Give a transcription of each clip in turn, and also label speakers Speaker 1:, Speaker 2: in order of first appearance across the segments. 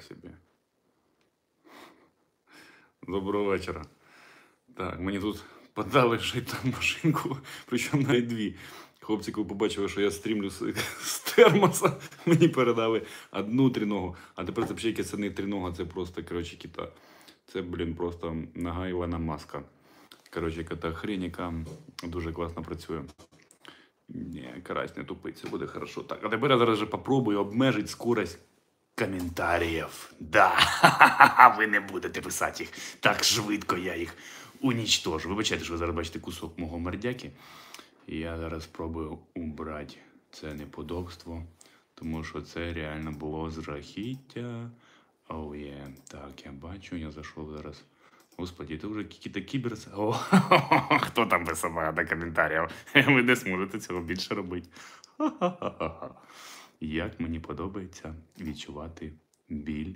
Speaker 1: Собі. Доброго вечора. Так, мені тут подали ще машинку, причому навіть дві. Хлопці, коли побачили, що я стрімлю з, з термоса, мені передали одну триногу. А тепер це взагалі це не тринога, це просто, коротше, кита. Це, блін, просто нога Івана Маска. Коротше, кота хрень, дуже класно працює. Ні, карась не тупить, це буде хорошо. Так, а тепер я зараз же попробую обмежити скорость коментарів. Да, ви не будете писати їх. Так швидко я їх унічтожу. Вибачайте, що ви зараз бачите кусок мого мердяки. І я зараз спробую убрати це неподобство, тому що це реально було зрахіття. Оу є. Так, я бачу, я зайшов зараз. Господи, це вже якісь кібер... О, хто там писав багато коментарів? Ви не зможете цього більше робити. Ха-ха-ха-ха. Як мені подобається відчувати біль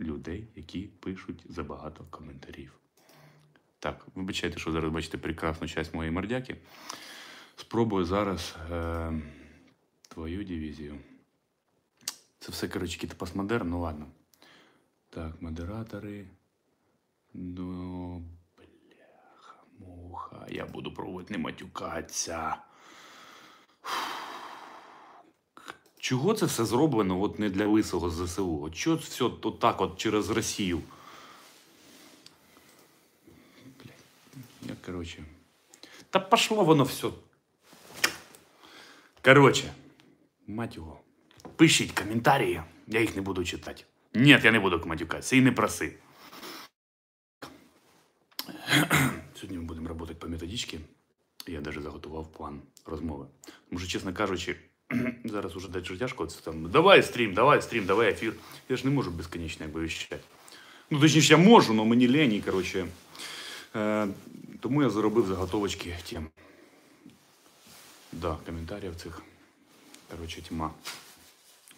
Speaker 1: людей, які пишуть забагато коментарів. Так, вибачайте, що зараз бачите прекрасну часть моєї мордяки. Спробую зараз е, твою дивізію. Це все, коротше, якийсь постмодерн, ну ладно. Так, модератори. Ну, бляха, муха. Я буду пробувати не матюкатися. Чого це все зроблено от не для лисого ЗСУ? От чого все от так от через Росію? Я, коротше. Та пошло воно все. Коротше, мать його. Пишіть коментарі, я їх не буду читати. Ні, я не буду матюкатися і не проси. Сьогодні ми будемо працювати по методичці. Я навіть заготував план розмови. Тому чесно кажучи, зараз уже далі тяжко. Це там давай стрім, давай стрім, давай ефір. Я ж не можу безконечно якби віщати. Ну, точніше, я можу, але мені лень, і, коротше. Е, тому я заробив заготовочки тем. Да, коментарів цих. Коротше, тьма.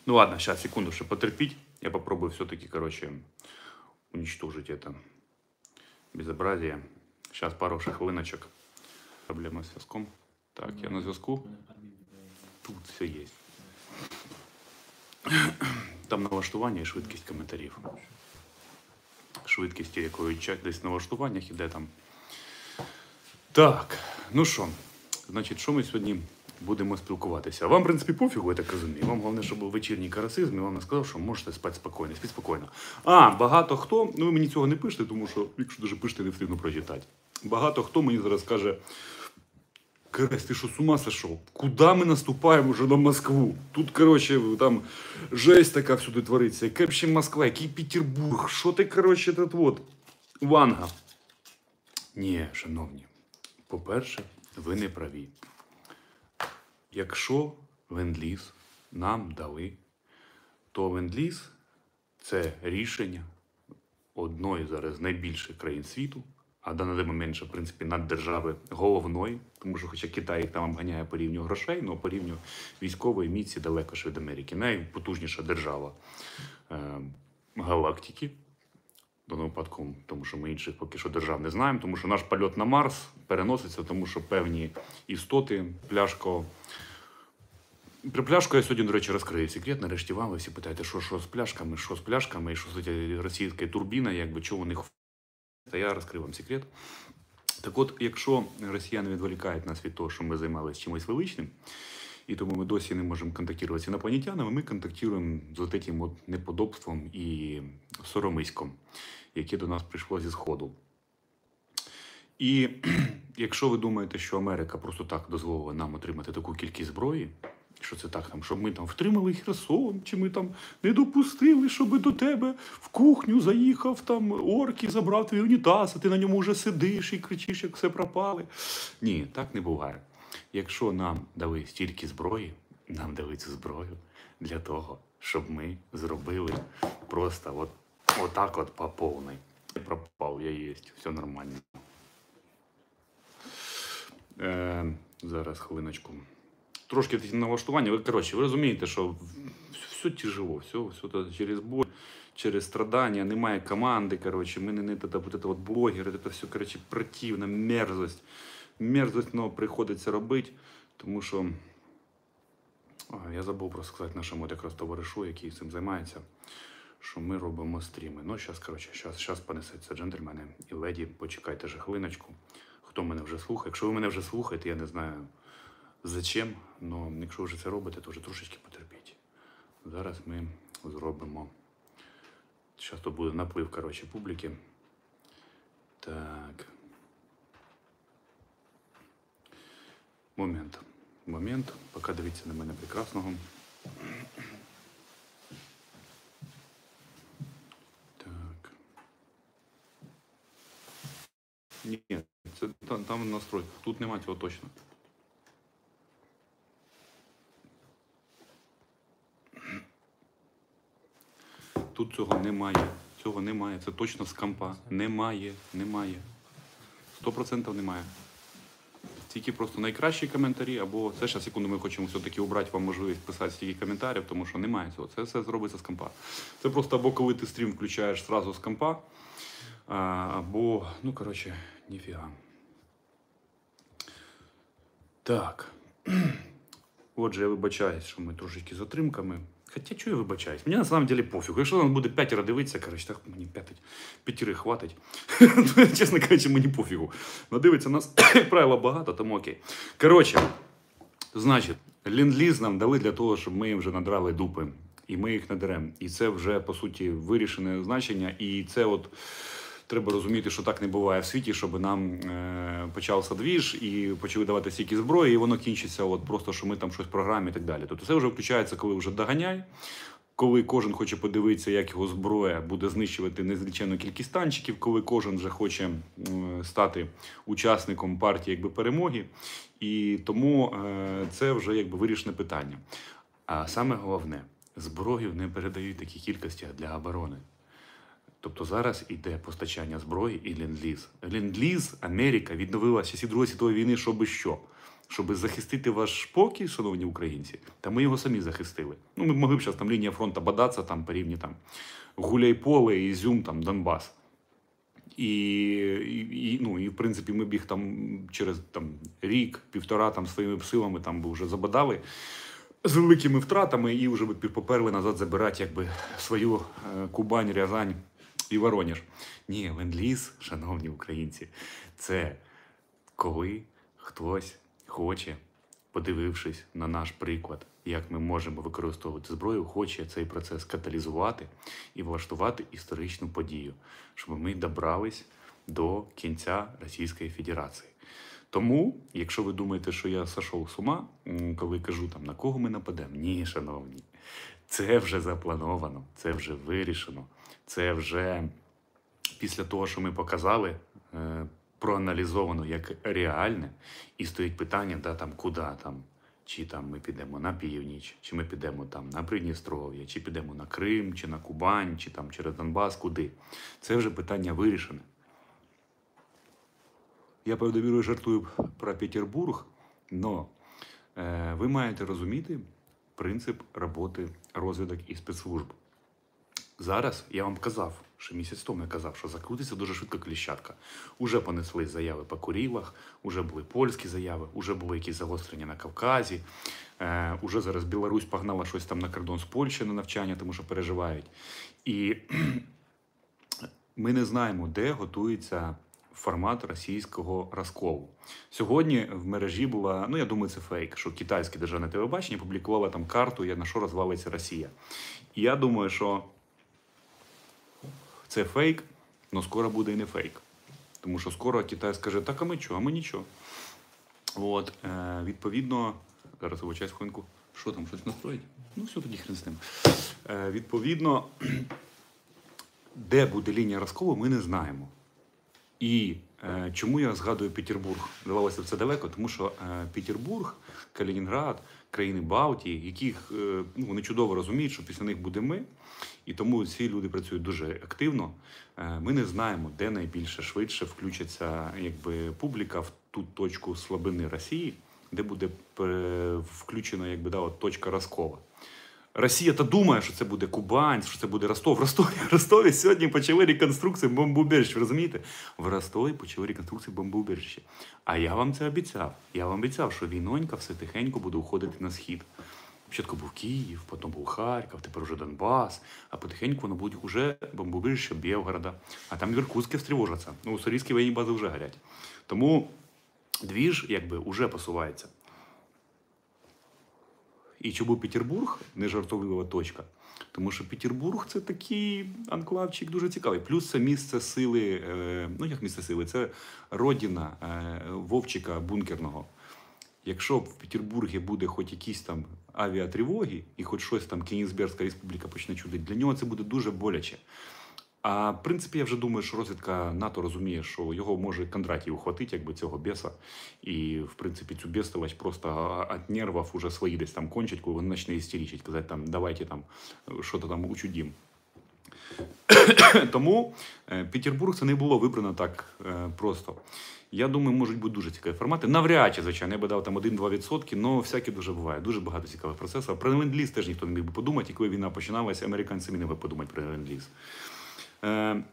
Speaker 1: Ну ладно, сейчас, секунду, чтобы потерпеть. Я попробую все-таки, короче, уничтожить это безобразие. Сейчас пару хвилиночок. Проблема з зв'язком. Так, я на зв'язку. Тут все є. Там налаштування і швидкість коментарів. Швидкість, якої десь на налаштуваннях іде там. Так, ну що, значить, що ми сьогодні будемо спілкуватися? Вам, в принципі, пофігу, я так розумію. Вам головне, щоб був вечірній карасизм, і вам сказав, що можете спати спокійно, спіть спокійно. А, багато хто, ну ви мені цього не пишете, тому що, якщо дуже пишете, не встигну прочитати. Багато хто мені зараз каже. Карась, ти що з ума сошов? Куди ми наступаємо вже на Москву? Тут, коротше, там жесть така всюди твориться. Яка ще Москва, який Петербург? Що ти, коротше, тут от? Ванга. Ні, шановні, по-перше, ви не праві. Якщо ленд-ліз нам дали, то ленд-ліз – це рішення одної зараз найбільших країн світу, а на даний момент, в принципі, наддержави головної, тому що, хоча Китай їх там обганяє по рівню грошей, але по рівню військової міці далеко ж від Америки. Найпотужніша держава е, галактики. В даному випадку, тому що ми інших поки що держав не знаємо, тому що наш польот на Марс переноситься, тому що певні істоти, пляшко. Про пляшку я сьогодні, до речі, розкрию секрет. Нарешті вам ви всі питаєте, що, що з пляшками, що з пляшками, і що з цією російська турбіна, якби чого у них та я розкрив вам секрет. Так от, якщо росіяни відволікають нас від того, що ми займалися чимось величним, і тому ми досі не можемо контактувати з інопланетянами, ми контактуємо з цим от неподобством і соромиськом, яке до нас прийшло зі Сходу. І якщо ви думаєте, що Америка просто так дозволила нам отримати таку кількість зброї, що це так, там, щоб ми там втримали Херсон, чи ми там не допустили, щоб до тебе в кухню заїхав там орк і забрав твій унітаз, а ти на ньому вже сидиш і кричиш, як все пропали. Ні, так не буває. Якщо нам дали стільки зброї, нам дали цю зброю для того, щоб ми зробили просто от, отак от по повній. Пропав, я єсть, все нормально. Е, зараз хвилиночку. Трошки такі налаштування. Ви коротше, ви розумієте, що все тяжело, все, все це через боль, через страдання, немає команди. Коротше, ми не, не це, вот это вот блогери, це все коротше, противно, мерзость. Мерзость но приходиться робити, тому що а, я забув просто сказати нашому якраз товаришу, який цим займається, що ми робимо стріми. Ну, зараз, коротше, зараз, зараз понесеться джентльмени і леді. Почекайте же хвилиночку. Хто мене вже слухає? Якщо ви мене вже слухаєте, я не знаю зачем, але якщо вже це робите, то вже трошечки потерпіть. Зараз ми зробимо. Зараз тут буде наплив, коротше, публіки. Так. Момент. Момент. Поки дивіться на мене прекрасного. Так. Ні, це там, там настрой. Тут нема цього точно. Тут цього немає. Цього немає. Це точно з компа. Немає, немає. Сто процентів немає. Тільки просто найкращі коментарі, або це ще секунду, ми хочемо все-таки обрати вам можливість писати стільки коментарів, тому що немає цього. Це все зробиться з компа. Це просто або коли ти стрім включаєш зразу з компа, або, ну, коротше, ніфіга. Так. Отже, я вибачаюсь, що ми трошечки затримками. Хоча чую, вибачаюсь? Мені на самом деле пофіг. Якщо нам буде п'ятеро дивитися, коротше, так мені п'ятить, п'ятіри хватить. Ну, Чесно кажучи, мені пофігу. Но дивиться нас, як правило, багато, тому окей. Коротше, значить, ленд-ліз нам дали для того, щоб ми їм вже надрали дупи. І ми їх надеремо. І це вже, по суті, вирішене значення. І це от. Треба розуміти, що так не буває в світі, щоб нам е, почався двіж і почали давати стільки зброї, і воно кінчиться, от просто що ми там щось програмі і так далі. Тобто це вже включається, коли вже доганяй, коли кожен хоче подивитися, як його зброя буде знищувати незлічену кількість танчиків, коли кожен вже хоче стати учасником партії якби перемоги. І тому е, це вже якби вирішене питання. А саме головне, зброю не передають такі кількості для оборони. Тобто зараз іде постачання зброї і ленд-ліз. Ленд-ліз Америка відновила часів Другої світової війни, щоби що? Щоб захистити ваш спокій, шановні українці, та ми його самі захистили. Ну, ми могли б зараз там лінія фронту бадатися там по рівні там Гуляйполе, Ізюм, там Донбас. І, і, ну, і в принципі ми б їх там через там, рік, півтора там своїми силами там би вже забадали з великими втратами і вже поперли назад забирати якби свою е, Кубань, Рязань і Воронеж. Ні, ленд-ліз, шановні українці, це коли хтось хоче, подивившись на наш приклад, як ми можемо використовувати зброю, хоче цей процес каталізувати і влаштувати історичну подію, щоб ми добрались до кінця Російської Федерації. Тому, якщо ви думаєте, що я сошов з ума, коли кажу там на кого ми нападемо, ні, шановні, це вже заплановано, це вже вирішено, це вже після того, що ми показали, е, проаналізовано як реальне, і стоїть питання, да, там, куди там. Чи там ми підемо на північ, чи ми підемо там на Придністров'я, чи підемо на Крим, чи на Кубань, чи там через Донбас, куди. Це вже питання вирішене. Я правда вірую, жартую про Петербург, але ви маєте розуміти принцип роботи розвідок і спецслужб. Зараз я вам казав, що місяць тому я казав, що закрутиться дуже швидко кліщатка. Уже понесли заяви по Курілах, уже були польські заяви, уже були якісь загострення на Кавказі. Е, уже зараз Білорусь погнала щось там на кордон з Польщею на навчання, тому що переживають. І ми не знаємо, де готується формат російського розколу. Сьогодні в мережі була, ну я думаю, це фейк, що китайське державне телебачення публікувало там карту, на що розвалиться Росія. І я думаю, що це фейк, але скоро буде і не фейк. Тому що скоро Китай скаже, так а ми що, а ми нічого. От, е, відповідно, зараз вибачаюсь хвилинку. Що там, щось настроїть? Ну, все тоді хрен з ним. Е, відповідно, де буде лінія розколу, ми не знаємо. І е, чому я згадую Петербург? Здавалося, це далеко, тому що е, Петербург, Калінінград, країни Балтії, яких е, ну, вони чудово розуміють, що після них буде ми. І тому ці люди працюють дуже активно. Е, Ми не знаємо, де найбільше швидше включиться якби, публіка в ту точку слабини Росії, де буде е, включена якби, да, от, точка розкола. Росія та думає, що це буде Кубань, що це буде Ростов. В Ростові, Ростові сьогодні почали реконструкцію бомбоубіжища. Ви розумієте? В Ростові почали реконструкцію бомбоубіжища. А я вам це обіцяв. Я вам обіцяв, що війнонька все тихенько буде уходити на схід. Спочатку був Київ, потім був Харків, тепер уже Донбас, а потихеньку воно будуть уже бомбоубіжище Білгорода, а там Іркутське стривожаться. Ну, уссурійські воєнні бази вже горять. Тому двіж якби уже посувається. І чому Петербург не жартовлива точка? Тому що Петербург це такий анклавчик дуже цікавий. Плюс це місце сили, е, ну як місце сили, це родина е, Вовчика бункерного. Якщо в Петербургі буде хоч якісь там авіатривоги, і хоч щось там Кенігсбергська республіка почне чудити, для нього це буде дуже боляче. А в принципі, я вже думаю, що розвідка НАТО розуміє, що його може Кондратій ухватити, якби цього беса. І в принципі цю бестовач просто від нервів уже свої десь там кончать, коли він почне істеричити, казати там, давайте там що то там учудім. Тому е, Петербург це не було вибрано так е, просто. Я думаю, можуть бути дуже цікаві формати. Навряд чи, звичайно, я би дав там 1-2%, але всяке дуже буває. Дуже багато цікавих процесів. Про ленд-ліз теж ніхто не міг би подумати, і коли війна починалася, американці не могли подумати про ленд-ліз. Е,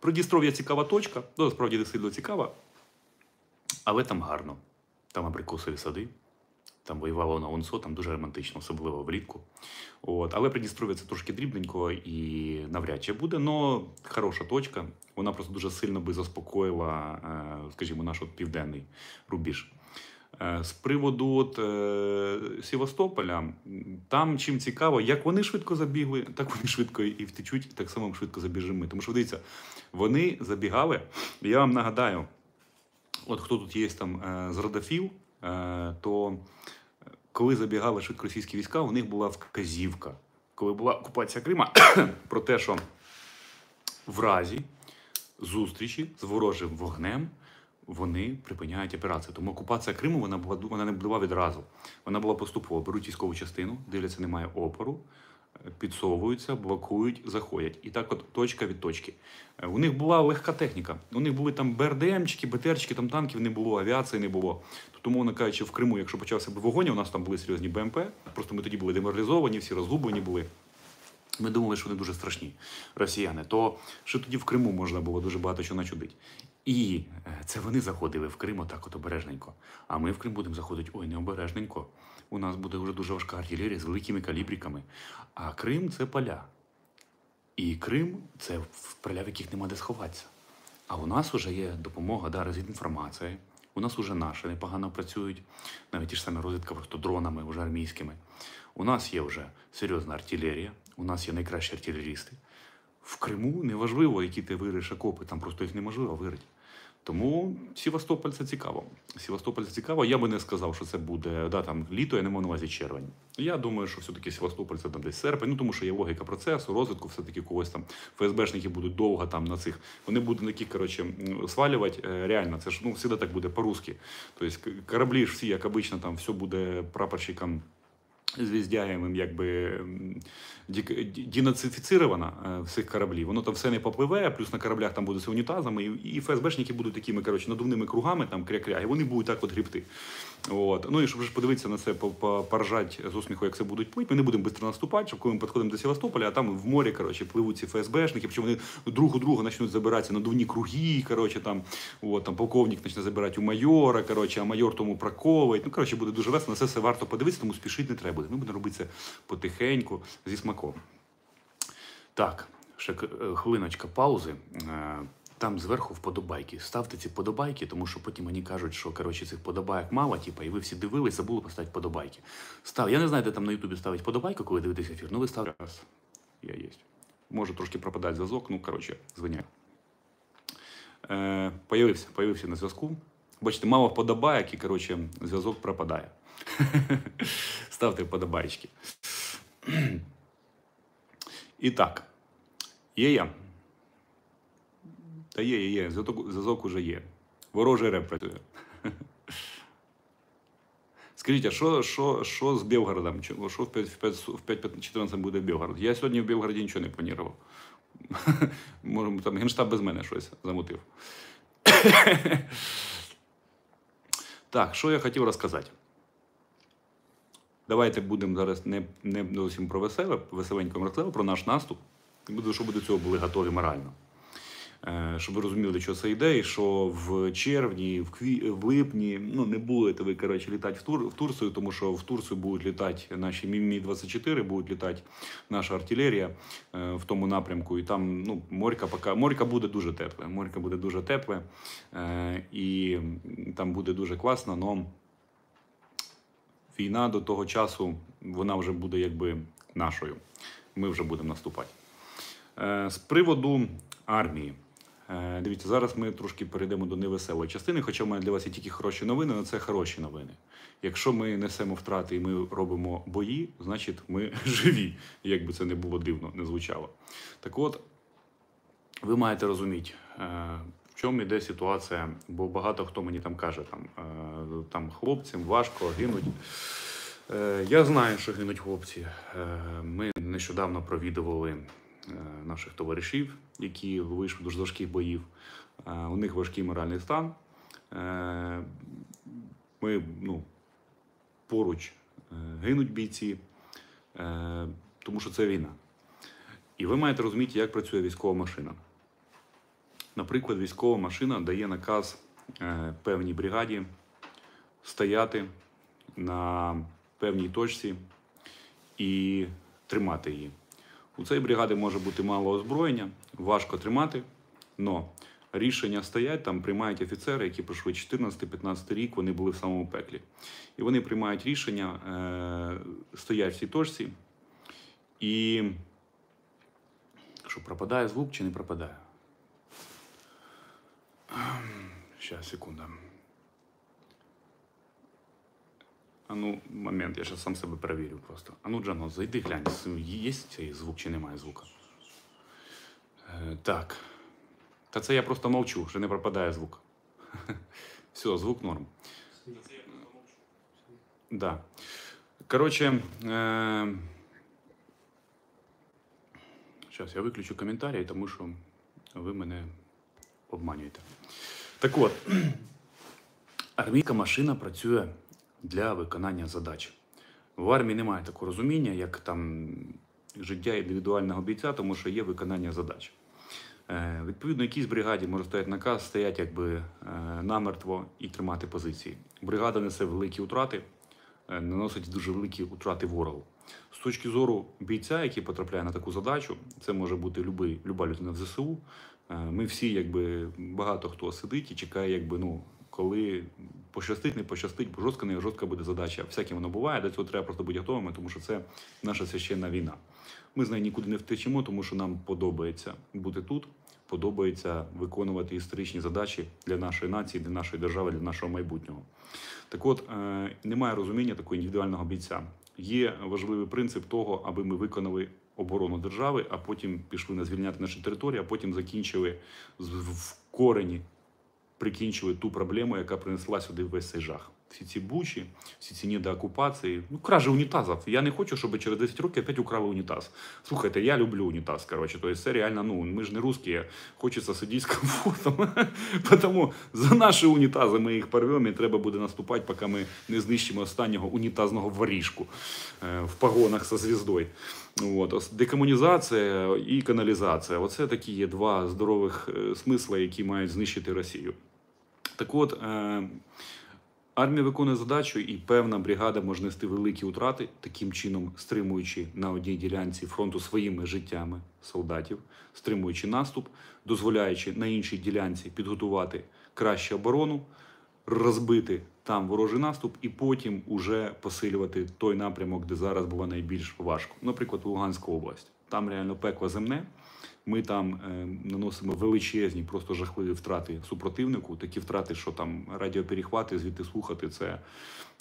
Speaker 1: Придністров'я цікава точка, ну, справді не сильно цікава, але там гарно. Там абрикосові сади, там воювало на ОНСО, там дуже романтично, особливо влітку. От. Але Придністров'я це трошки дрібненько і навряд чи буде, але хороша точка. Вона просто дуже сильно би заспокоїла, е, скажімо, наш от південний рубіж. Е, З приводу от, е, Севастополя, там чим цікаво, як вони швидко забігли, так вони швидко і втечуть, так само швидко забіжимо. Тому що дивіться, вони забігали. Я вам нагадаю, от хто тут є там е, з родофіл, е, то коли забігали швидко російські війська, у них була вказівка. Коли була окупація Крима, про те, що в разі зустрічі з ворожим вогнем вони припиняють операцію. Тому окупація Криму вона була вона не була відразу. Вона була поступово. Беруть військову частину, дивляться, немає опору, е, підсовуються, блокують, заходять. І так, от точка від точки. Е, У них була легка техніка. У них були там БРДМчики, БТРчики, там танків не було, авіації не було. Тому, мовно кажучи, в Криму, якщо почався б вогонь, у нас там були серйозні БМП. Просто ми тоді були деморалізовані, всі розгублені були. Ми думали, що вони дуже страшні росіяни. То що тоді в Криму можна було дуже багато чого начудити. І е, це вони заходили в Крим отак от обережненько. А ми в Крим будемо заходити ой, не обережненько. У нас буде вже дуже важка артилерія з великими калібриками. А Крим це поля. І Крим це поля, в яких нема де сховатися. А у нас вже є допомога, да, розвідінформація. У нас вже наші непогано працюють, навіть ті ж самі розвідка просто дронами, вже армійськими. У нас є вже серйозна артилерія, у нас є найкращі артилерісти. В Криму неважливо, які ти вириш окопи, там просто їх неможливо вирити. Тому Севастополь це цікаво. Севастополь це цікаво. Я би не сказав, що це буде да, там, літо, я не маю на увазі червень. Я думаю, що все-таки Севастополь це там десь серпень, ну тому що є логіка процесу, розвитку, все-таки когось там ФСБшники будуть довго там на цих. Вони будуть такі, коротше, свалювати. Е, Реально, це ж ну, завжди так буде по-русски. Тобто кораблі ж всі, як обично, там все буде прапорщикам звіздяємим, якби м, ді- ді- дінацифіцировано цих всіх кораблів. Воно там все не попливе, плюс на кораблях там буде з унітазами, і ФСБшники будуть такими коротше, надувними кругами, там кря-кря, і вони будуть так от грібти. От. Ну і щоб ж подивитися на це, по- по- поржать з усміху, як це будуть плити, ми не будемо швидко наступати, щоб коли ми підходимо до Севастополя, а там в морі коротше, пливуть ці ФСБшники, причому вони друг у друга почнуть забиратися надувні круги, коротше, там, от, там полковник почне забирати у майора, коротше, а майор тому проковує. Ну, коротше, буде дуже весело, на це все варто подивитися, тому спішити не треба буде. Ми будемо робити це потихеньку, зі смаком. Так, ще е, хвилиночка паузи. Там зверху вподобайки. Ставте ці подобайки, тому що потім мені кажуть, що коротше цих подобайок мало, типу, і ви всі дивились, забули поставити подобайки. Став. Я не знаю, де там на Ютубі ставить подобайку, коли дивитесь ефір. Ну ви ставте раз. Я є. Може трошки пропадати зв'язок, ну коротше, звиняю. Е, появився, появився на зв'язку. Бачите, мало вподобайок і коротше, зв'язок пропадає. Ставте вподобайки. І так, є я. Та є, є, є. Зв'язок, уже є. Ворожий реп працює. Скажіть, а що, що, що з Білгородом? Що в 5, в 5, в 5.14 буде Білгород? Я сьогодні в Білгороді нічого не планував. Може, там генштаб без мене щось замутив. так, що я хотів розказати? Давайте будемо зараз не, не зовсім про веселе, веселенько розказати, про наш наступ. І буде, щоб до цього були готові морально. Е, Щоб ви розуміли, чого це йде, і що в червні, в кві... в липні ну не будете ви коротше літати в, Тур... в Турцію, тому що в Турцію будуть літати наші Мі 24 будуть літати наша артилерія е, в тому напрямку. І там ну морька пока морька буде дуже тепле. Морька буде дуже тепле, е, і там буде дуже класно. но війна до того часу вона вже буде якби нашою. Ми вже будемо наступати. З приводу армії. Е, Дивіться, зараз ми трошки перейдемо до невеселої частини, хоча в мене для вас є тільки хороші новини, але це хороші новини. Якщо ми несемо втрати і ми робимо бої, значить ми живі, як би це не було дивно, не звучало. Так от, ви маєте розуміти, е, в чому йде ситуація, бо багато хто мені там каже, там, е, там хлопцям важко гинуть. Я знаю, що гинуть хлопці. Ми нещодавно провідували наших товаришів, які вийшли до важких боїв. Е, У них важкий моральний стан. Е, Ми ну, поруч е, гинуть бійці, тому що це війна. І ви маєте розуміти, як працює військова машина. Наприклад, військова машина дає наказ певній бригаді стояти на певній точці і тримати її. У цієї бригади може бути мало озброєння, важко тримати, але рішення стоять, там приймають офіцери, які пройшли 14-15 рік, вони були в самому пеклі. І вони приймають рішення, е, стоять в цій точці. І що пропадає звук чи не пропадає? Сейчас, секунда. А ну, момент, я сейчас сам себе перевірю просто. А ну, Джано, зайди глянь, є цей звук чи немає звука. Е, так. Та це я просто мовчу, що не пропадає звук. Все, звук норм. Да. Короче, е... зараз я виключу коментарі, тому що ви мене обманюєте. Так от, армійська машина працює для виконання задач. В армії немає такого розуміння, як там життя індивідуального бійця, тому що є виконання задач. Е, Відповідно, якійсь бригаді може стояти наказ, стоять якби е, намертво і тримати позиції. Бригада несе великі втрати, е, наносить дуже великі втрати ворогу. З точки зору бійця, який потрапляє на таку задачу, це може бути любий, люба людина в ЗСУ. Ми всі, якби багато хто сидить і чекає, якби ну коли пощастить, не пощастить, бо жорстка не жорстка буде задача. Всяке воно буває. До цього треба просто бути готовими, тому що це наша священна війна. Ми з нею нікуди не втечемо, тому що нам подобається бути тут, подобається виконувати історичні задачі для нашої нації, для нашої держави, для нашого майбутнього. Так от е, немає розуміння такого індивідуального бійця. Є важливий принцип того, аби ми виконали оборону держави, а потім пішли на звільняти наші території, а потім закінчили в корені прикінчили ту проблему, яка принесла сюди весь цей жах. Всі ці бучі, всі ці недоокупації, ну кражі унітазів. Я не хочу, щоб через 10 років опять украли унітаз. Слухайте, я люблю унітаз. Коротше, тобто це реально, ну ми ж не русські, хочеться сидіти з комфортом. Тому за наші унітази ми їх порвемо і треба буде наступати, поки ми не знищимо останнього унітазного воріжку е, в погонах зі звіздою. От. Декомунізація і каналізація. Оце такі є два здорових е, смисли, які мають знищити Росію. Так от, е, армія виконує задачу, і певна бригада може нести великі втрати, таким чином стримуючи на одній ділянці фронту своїми життями солдатів, стримуючи наступ, дозволяючи на іншій ділянці підготувати кращу оборону, розбити там ворожий наступ, і потім уже посилювати той напрямок, де зараз було найбільш важко. Наприклад, Луганська область. Там реально пекло земне. Ми там е, наносимо величезні, просто жахливі втрати супротивнику. Такі втрати, що там радіоперехвати, звідти слухати, це,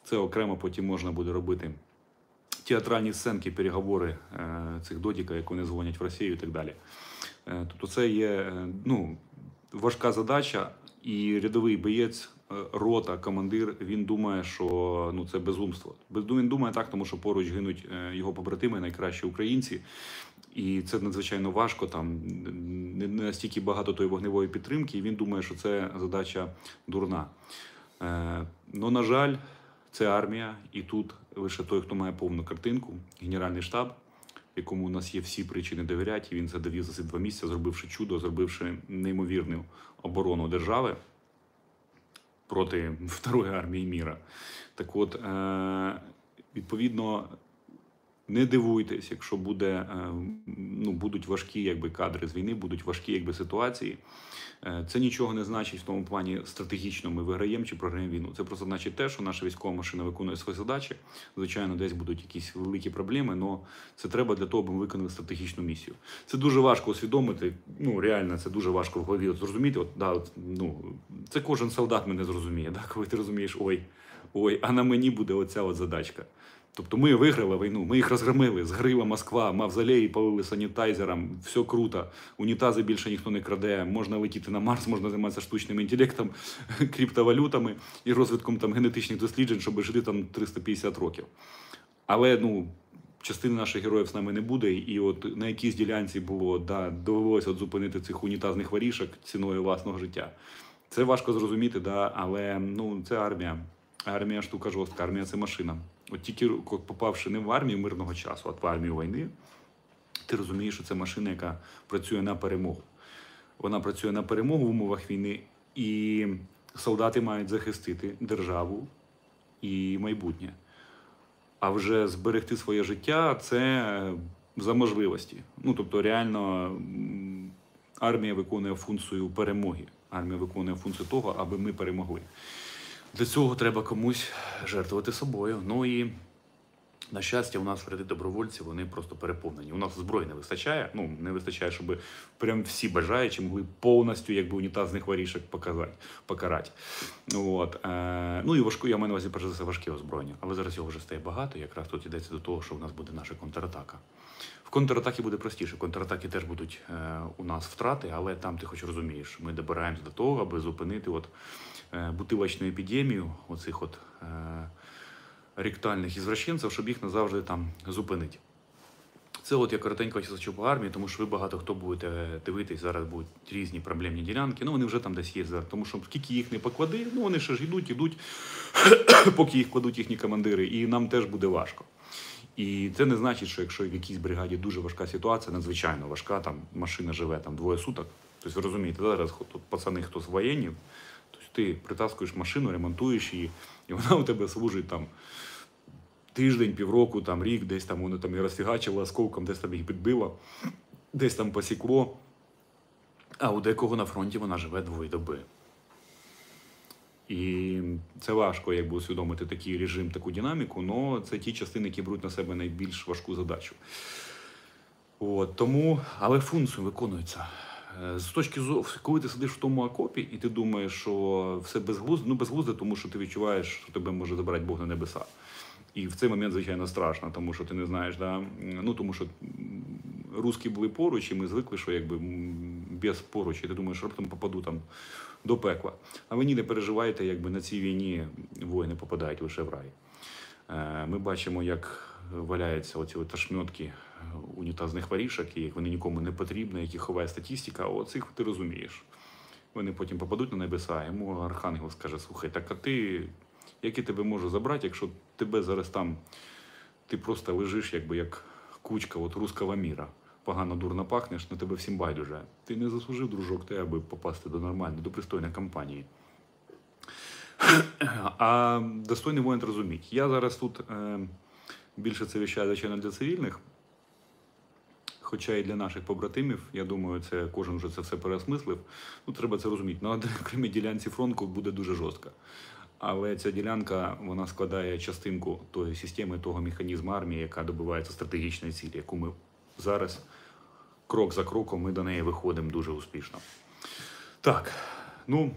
Speaker 1: це окремо потім можна буде робити. Театральні сценки, переговори е, цих додіка, як вони дзвонять в Росію і так далі. Е, тобто, це є ну, важка задача, і рядовий боєць, рота, командир, він думає, що ну, це безумство. Він думає так, тому що поруч гинуть його побратими, найкращі українці. І це надзвичайно важко. Там не настільки багато тої вогневої підтримки, і він думає, що це задача дурна. Е, ну, на жаль, це армія, і тут лише той, хто має повну картинку, генеральний штаб, якому у нас є всі причини довіряти, і він це довів за ці два місяці, зробивши чудо, зробивши неймовірну оборону держави проти Второї армії міра. Так от, е, відповідно, не дивуйтесь, якщо буде, е, ну, будуть важкі якби, кадри з війни, будуть важкі якби, ситуації. Е, Це нічого не значить в тому плані стратегічно ми виграємо чи програємо війну. Це просто значить те, що наша військова машина виконує свої задачі. Звичайно, десь будуть якісь великі проблеми, але це треба для того, аби ми виконали стратегічну місію. Це дуже важко усвідомити. Ну реально, це дуже важко в голові зрозуміти. От, да, от, ну, це кожен солдат мене зрозуміє. Да? Коли ти розумієш, ой, ой, а на мені буде оця от задачка. Тобто ми виграли війну, ми їх розгромили, згрила Москва, мавзолеї полили санітайзером, все круто. Унітази більше ніхто не краде. Можна летіти на Марс, можна займатися штучним інтелектом, криптовалютами і розвитком там генетичних досліджень, щоб жити там 350 років. Але ну. Частини наших героїв з нами не буде, і от на якійсь ділянці було да, довелося зупинити цих унітазних ворішок ціною власного життя. Це важко зрозуміти, да, але ну це армія. Армія штука жорстка, армія це машина. От тільки попавши не в армію мирного часу, а в армію війни, ти розумієш, що це машина, яка працює на перемогу. Вона працює на перемогу в умовах війни, і солдати мають захистити державу і майбутнє. А вже зберегти своє життя це за можливості. Ну тобто, реально армія виконує функцію перемоги. Армія виконує функцію того, аби ми перемогли. Для цього треба комусь жертвувати собою. Ну і на щастя, у нас ряди добровольців вони просто переповнені. У нас зброї не вистачає. Ну не вистачає, щоб прям всі бажаючі могли повністю якби унітазних ворішок показати, покарати. От. Е, ну і важко, я маю на увазі перш за все важке озброєння. Але зараз його вже стає багато. Якраз тут йдеться до того, що у нас буде наша контратака. В контратакі буде простіше. В контратакі теж будуть е, у нас втрати, але там ти хоч розумієш, ми добираємося до того, аби зупинити от, бутилочну епідемію, оцих от. Е, ректальних ізвращенців, щоб їх назавжди там зупинити. Це от я коротенько хочу по армії, тому що ви багато хто будете дивитись, зараз будуть різні проблемні ділянки. Ну вони вже там десь є зараз. Тому що скільки їх не поклади, ну вони ще ж йдуть, йдуть, поки їх кладуть їхні командири, і нам теж буде важко. І це не значить, що якщо в якійсь бригаді дуже важка ситуація, надзвичайно важка, там машина живе там двоє суток. Тобто ви розумієте, зараз тут пацани, хто з тобто ти притаскуєш машину, ремонтуєш її, і вона у тебе служить там тиждень, півроку, там рік, десь там воно там і розфігачило осколком, десь там їх підбило, десь там посікло. А у декого на фронті вона живе двоє доби. І це важко якби усвідомити такий режим, таку динаміку, але це ті частини, які беруть на себе найбільш важку задачу. От, тому, але функцію виконується. Е, З точки зору, коли ти сидиш в тому окопі, і ти думаєш, що все безглузде, ну безглузде, тому що ти відчуваєш, що тебе може забрати Бог на небеса. І в цей момент, звичайно, страшно, тому що ти не знаєш, да? ну тому що русські були поруч, і ми звикли, що якби без поруч, і ти думаєш, що раптом попаду там до пекла. А ви ні не переживайте, якби на цій війні воїни попадають лише в рай. Е, Ми бачимо, як валяються оці от унітазних ворішок, і вони нікому не потрібні, які ховає статистика. Оцих ти розумієш. Вони потім попадуть на небеса, йому архангел скаже: слухай, так а ти, як я тебе можу забрати, якщо тебе зараз там ти просто лежиш, якби як кучка от руского міра. Погано дурно пахнеш, на тебе всім байдуже. Ти не заслужив, дружок, те, аби попасти до нормальної, до пристойної компанії. А достойний воїн розуміть. Я зараз тут е, більше це віщаю, звичайно, для цивільних. Хоча і для наших побратимів, я думаю, це кожен вже це все переосмислив. Ну, треба це розуміти. На окремій ділянці фронту буде дуже жорстко. Але ця ділянка вона складає частинку тої системи, того механізму армії, яка добивається стратегічної цілі, яку ми зараз крок за кроком ми до неї виходимо дуже успішно. Так, ну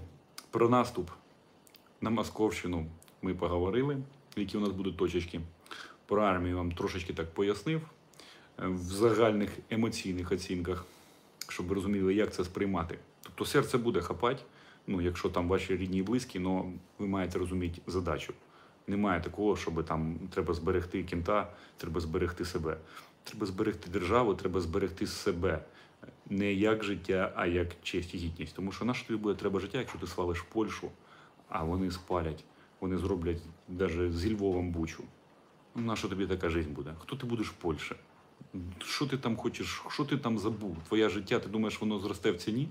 Speaker 1: про наступ на Московщину ми поговорили, які у нас будуть точечки. Про армію вам трошечки так пояснив в загальних емоційних оцінках, щоб ви розуміли, як це сприймати. Тобто серце буде хапати, ну, якщо там ваші рідні і близькі, але ви маєте розуміти задачу. Немає такого, щоб там треба зберегти кінта, треба зберегти себе. Треба зберегти державу, треба зберегти себе. Не як життя, а як честь і гідність. Тому що на що тобі буде треба життя, якщо ти свалиш в Польщу, а вони спалять, вони зроблять навіть зі Львовом бучу. Ну, на тобі така життя буде? Хто ти будеш в Польщі? Що ти там хочеш, що ти там забув? Твоє життя, ти думаєш, воно зросте в ціні?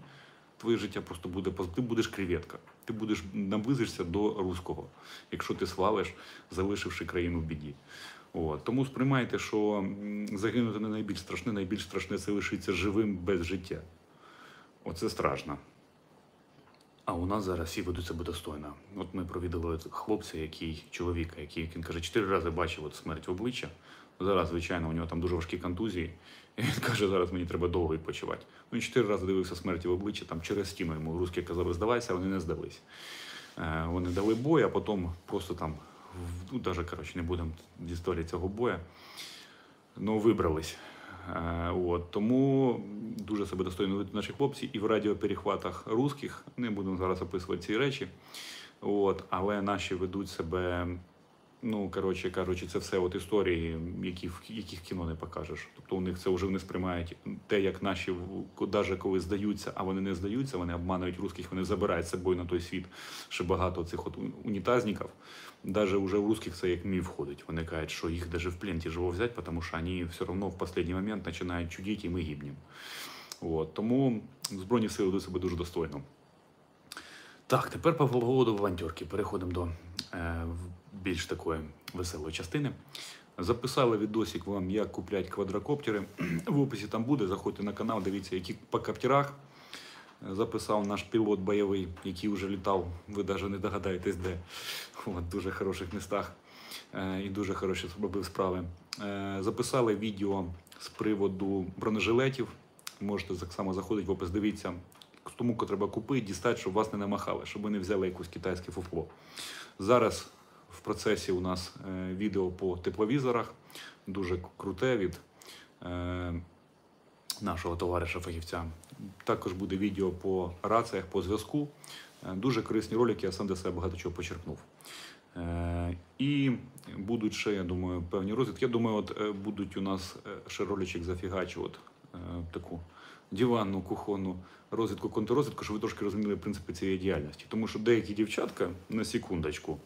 Speaker 1: Твоє життя просто буде ти будеш креветка. Ти будеш наблизишся до руського, якщо ти славиш, залишивши країну в біді. От. Тому сприймайте, що загинути не найбільш страшне, найбільш страшне це лишитися живим без життя. Оце страшно. А у нас зараз всі ведуть себе достойно. От ми провідали хлопця, який чоловіка, який він каже, чотири рази бачив от смерть в обличчя. Зараз, звичайно, у нього там дуже важкі контузії. І він каже, зараз мені треба довго відпочивати. Ну, він чотири рази дивився смерті в обличчя, там через стіну йому русські казали, здавайся, вони не здались. Е, Вони дали бой, а потім просто там, ну, даже, коротше, не будемо з історії цього боя. Ну, вибрались. Е, От, тому дуже себе достойно ведуть наші хлопці і в радіоперехватах русських. Не будемо зараз описувати ці речі. От, але наші ведуть себе, ну, коротше кажучи, це все от історії, які, в- яких кіно не покажеш. Тобто у них це вже вони сприймають те, як наші, навіть коли здаються, а вони не здаються, вони обманують русських, вони забирають з собою на той світ ще багато цих от унітазників. Даже уже в русских це як міф входить. Вони кажуть, що їх даже в плен тяжело взяти, тому що вони все одно в останній момент починають чудити, і ми гибнемо. От. Тому Збройні сили ведуть себе дуже достойно. Так, тепер по поводу волонтерки. Переходимо до е, в- більш такої веселої частини. Записали відосик вам, як купляти квадрокоптери. В описі там буде. Заходьте на канал, дивіться, які по коптерах. Е, Записав наш пілот бойовий, який вже літав. Ви навіть не догадаєтесь, де. В дуже хороших містах е, і дуже хороші робив справи. Е, Записали відео з приводу бронежилетів. Можете так само заходити в опис, дивіться. Тому треба купити, дістати, щоб вас не намахали, щоб ви не взяли якусь китайське фуфло. Зараз процесі у нас е, відео по тепловізорах, дуже круте від е, нашого товариша фахівця. Також буде відео по раціях, по зв'язку. Е, Дуже корисні ролики, я сам для себе багато чого почерпнув. І будуть ще, я думаю, певні розвитки. Я думаю, от будуть у нас ще роличок зафігачувати таку диванну, кухонну розвідку, контррозвідку, щоб ви трошки розуміли принципи цієї діяльності. Тому що деякі дівчатка на секундочку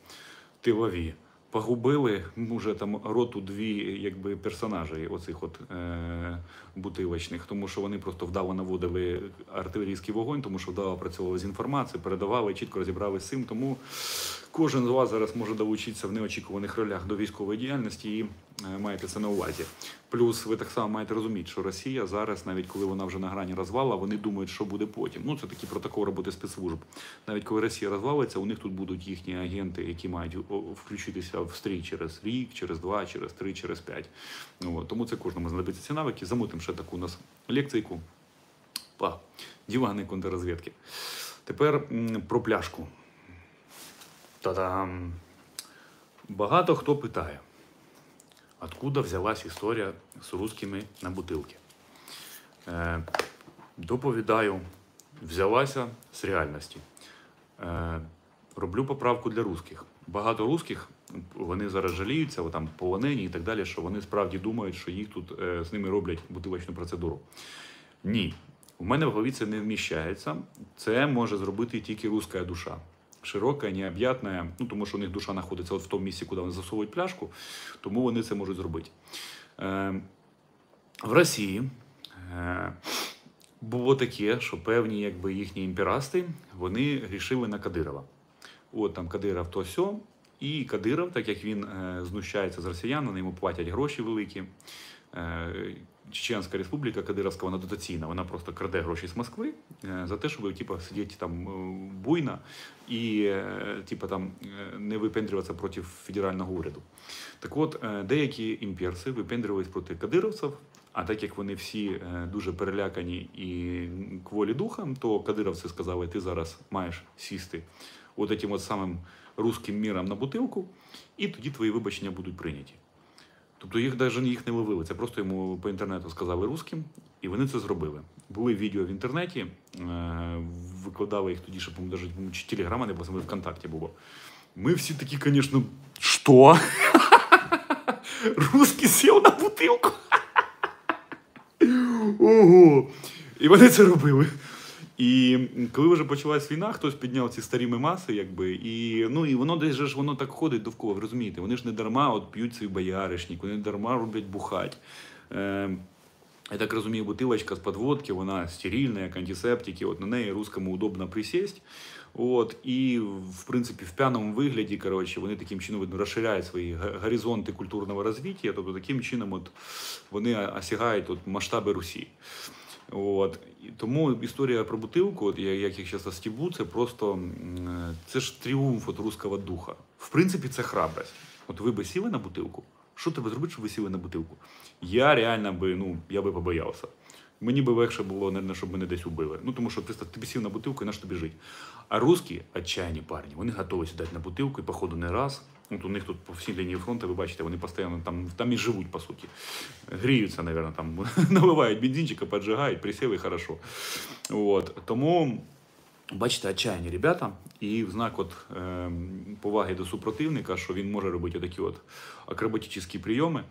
Speaker 1: тилові погубили може там роту дві якби персонажі оцих от е, бутилочних, тому що вони просто вдало наводили артилерійський вогонь, тому що вдало працювали з інформацією, передавали, чітко розібрали з цим. Тому кожен з вас зараз може долучитися в неочікуваних ролях до військової діяльності і маєте це на увазі. Плюс ви так само маєте розуміти, що Росія зараз, навіть коли вона вже на грані розвала, вони думають, що буде потім. Ну це такий протокол роботи спецслужб. Навіть коли Росія розвалиться, у них тут будуть їхні агенти, які мають включитися в стрій через рік, через два, через три, через п'ять. Ну. Тому це кожному знадобиться ці навики. Замутимо ще таку у нас лекційку по диванної контррозвідки. Тепер про пляшку. Та-дам! Багато хто питає, откуда взялась історія з русскими на бутилки. Е, доповідаю, взялася з реальності. Е, роблю поправку для русських. Багато русських вони зараз жаліються, там полонені і так далі, що вони справді думають, що їх тут е, з ними роблять бутилочну процедуру. Ні, у мене в голові це не вміщається. Це може зробити тільки руська душа. Широка, необ'ятна, ну тому що у них душа знаходиться от в тому місці, куди вони засовують пляшку, тому вони це можуть зробити. Е, в Росії е, було таке, що певні якби, їхні імперасти вони рішили на Кадирова. От там Кадиров то сьо, і Кадиров, так як він е, знущається з росіян, вони йому платять гроші великі. Чеченська республіка Кадировська, вона дотаційна, вона просто краде гроші з Москви е, за те, щоб типу, сидіти там е, буйно і е, типу, там, не випендрюватися проти федерального уряду. Так от, деякі імперці випендрювались проти кадировців, а так як вони всі дуже перелякані і кволі духом, то кадировці сказали, ти зараз маєш сісти от от самим русським міром на бутилку, і тоді твої вибачення будуть прийняті. Тобто їх навіть їх не ловили. Це просто йому по інтернету сказали русським, і вони це зробили. Були відео в інтернеті, е, викладали їх тоді, по-моєму, чи телеграма, не було, саме ВКонтакті було. Ми всі такі, звісно, що? Русський сів на бутилку. Ого! І вони це робили. І коли вже почалась війна, хтось підняв ці старі мемаси, якби, і, ну, і воно десь же ж воно так ходить довкола, ви розумієте? Вони ж не дарма от п'ють цей бояришник, вони не дарма роблять бухать. Е, я так розумію, бутилочка з подводки, вона стерильна, як антисептики, от на неї русскому удобно присесть. От, і, в принципі, в п'яному вигляді, коротше, вони таким чином видно, розширяють свої горизонти культурного розвиття, тобто таким чином от, вони осягають от, масштаби Русі. От. Тому історія про бутилку, от, як їх зараз стібу, це просто це ж тріумф от руського духа. В принципі, це храбрость. От ви би сіли на бутилку. Що треба зробити, щоб ви сіли на бутилку? Я реально би, ну, я би побоявся. Мені би легше було, не, щоб мене десь убили. Ну, тому що ти, ти сів на бутилку і на що тобі жить. А русські отчаянні парні, вони готові сідати на бутилку і, походу, не раз. От у них тут по всій лінії фронту, ви бачите, вони постійно там, там і живуть, по суті. Гріються, мабуть, там наливають бензинчика, поджигають, присіли хорошо. От. Тому, бачите, отчаяні ребята, і в знак от, е, поваги до супротивника, що він може робити такі от акробатичні прийоми,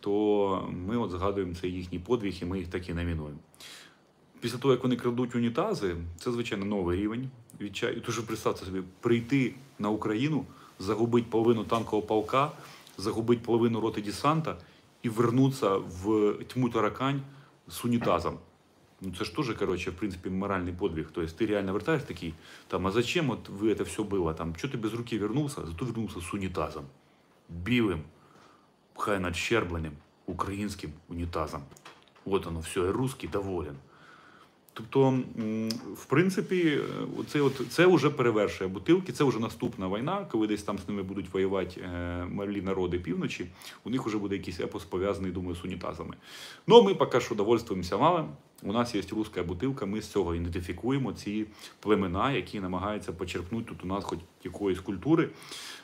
Speaker 1: то ми от згадуємо цей їхній подвиг, і ми їх так і номінуємо. Після того, як вони крадуть унітази, це, звичайно, новий рівень. Відчаю. Тож представте собі, прийти на Україну, загубити половину танкового полка, загубити половину роти десанта і вернутися в тьму таракань з унітазом. Ну, це ж теж, короче, в принципі, моральний подвиг. Тобто ти реально вертаєш такий, там, а зачем от ви це все було? Там, що ти без руки вернувся? Зато вернувся з унітазом. Білим, хай надщербленим українським унітазом. От воно все, і русський доволен. Тобто, в принципі, е, це, от, це вже перевершує бутилки, це вже наступна війна, коли десь там з ними будуть воювати е, малі народи півночі, у них вже буде якийсь епос пов'язаний, думаю, з унітазами. Ну, ми поки що довольствуємося малим. У нас є руська бутилка, ми з цього ідентифікуємо ці племена, які намагаються почерпнути тут у нас хоч якоїсь культури,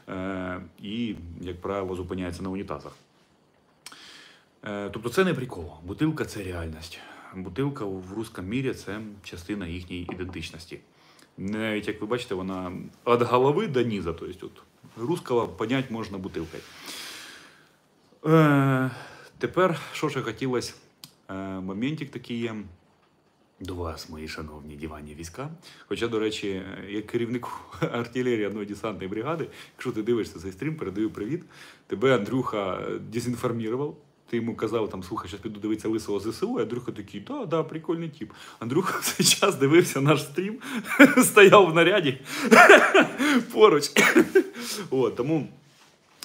Speaker 1: е, і, як правило, зупиняються на унітазах. Е, Тобто це не прикол. Бутилка це реальність. Бутилка в русскому мірі це частина їхньої ідентичності. Навіть як ви бачите, вона від голови до низа. Тобто, от, русского понять можна бутилкою. Е, тепер, що ще хотілося, моментик такий є. До вас, мої шановні диванні війська. Хоча, до речі, е, як керівнику артилерії одної десантної бригади, якщо ти дивишся цей стрім, передаю привіт. Тебе Андрюха е, дезінформував. Ти йому казав, там, слухай, зараз піду дивитися лисого ЗСУ, і Андрюха такий, да, да, прикольний тип. Андрюха в цей час дивився наш стрім, стояв в наряді поруч. От, тому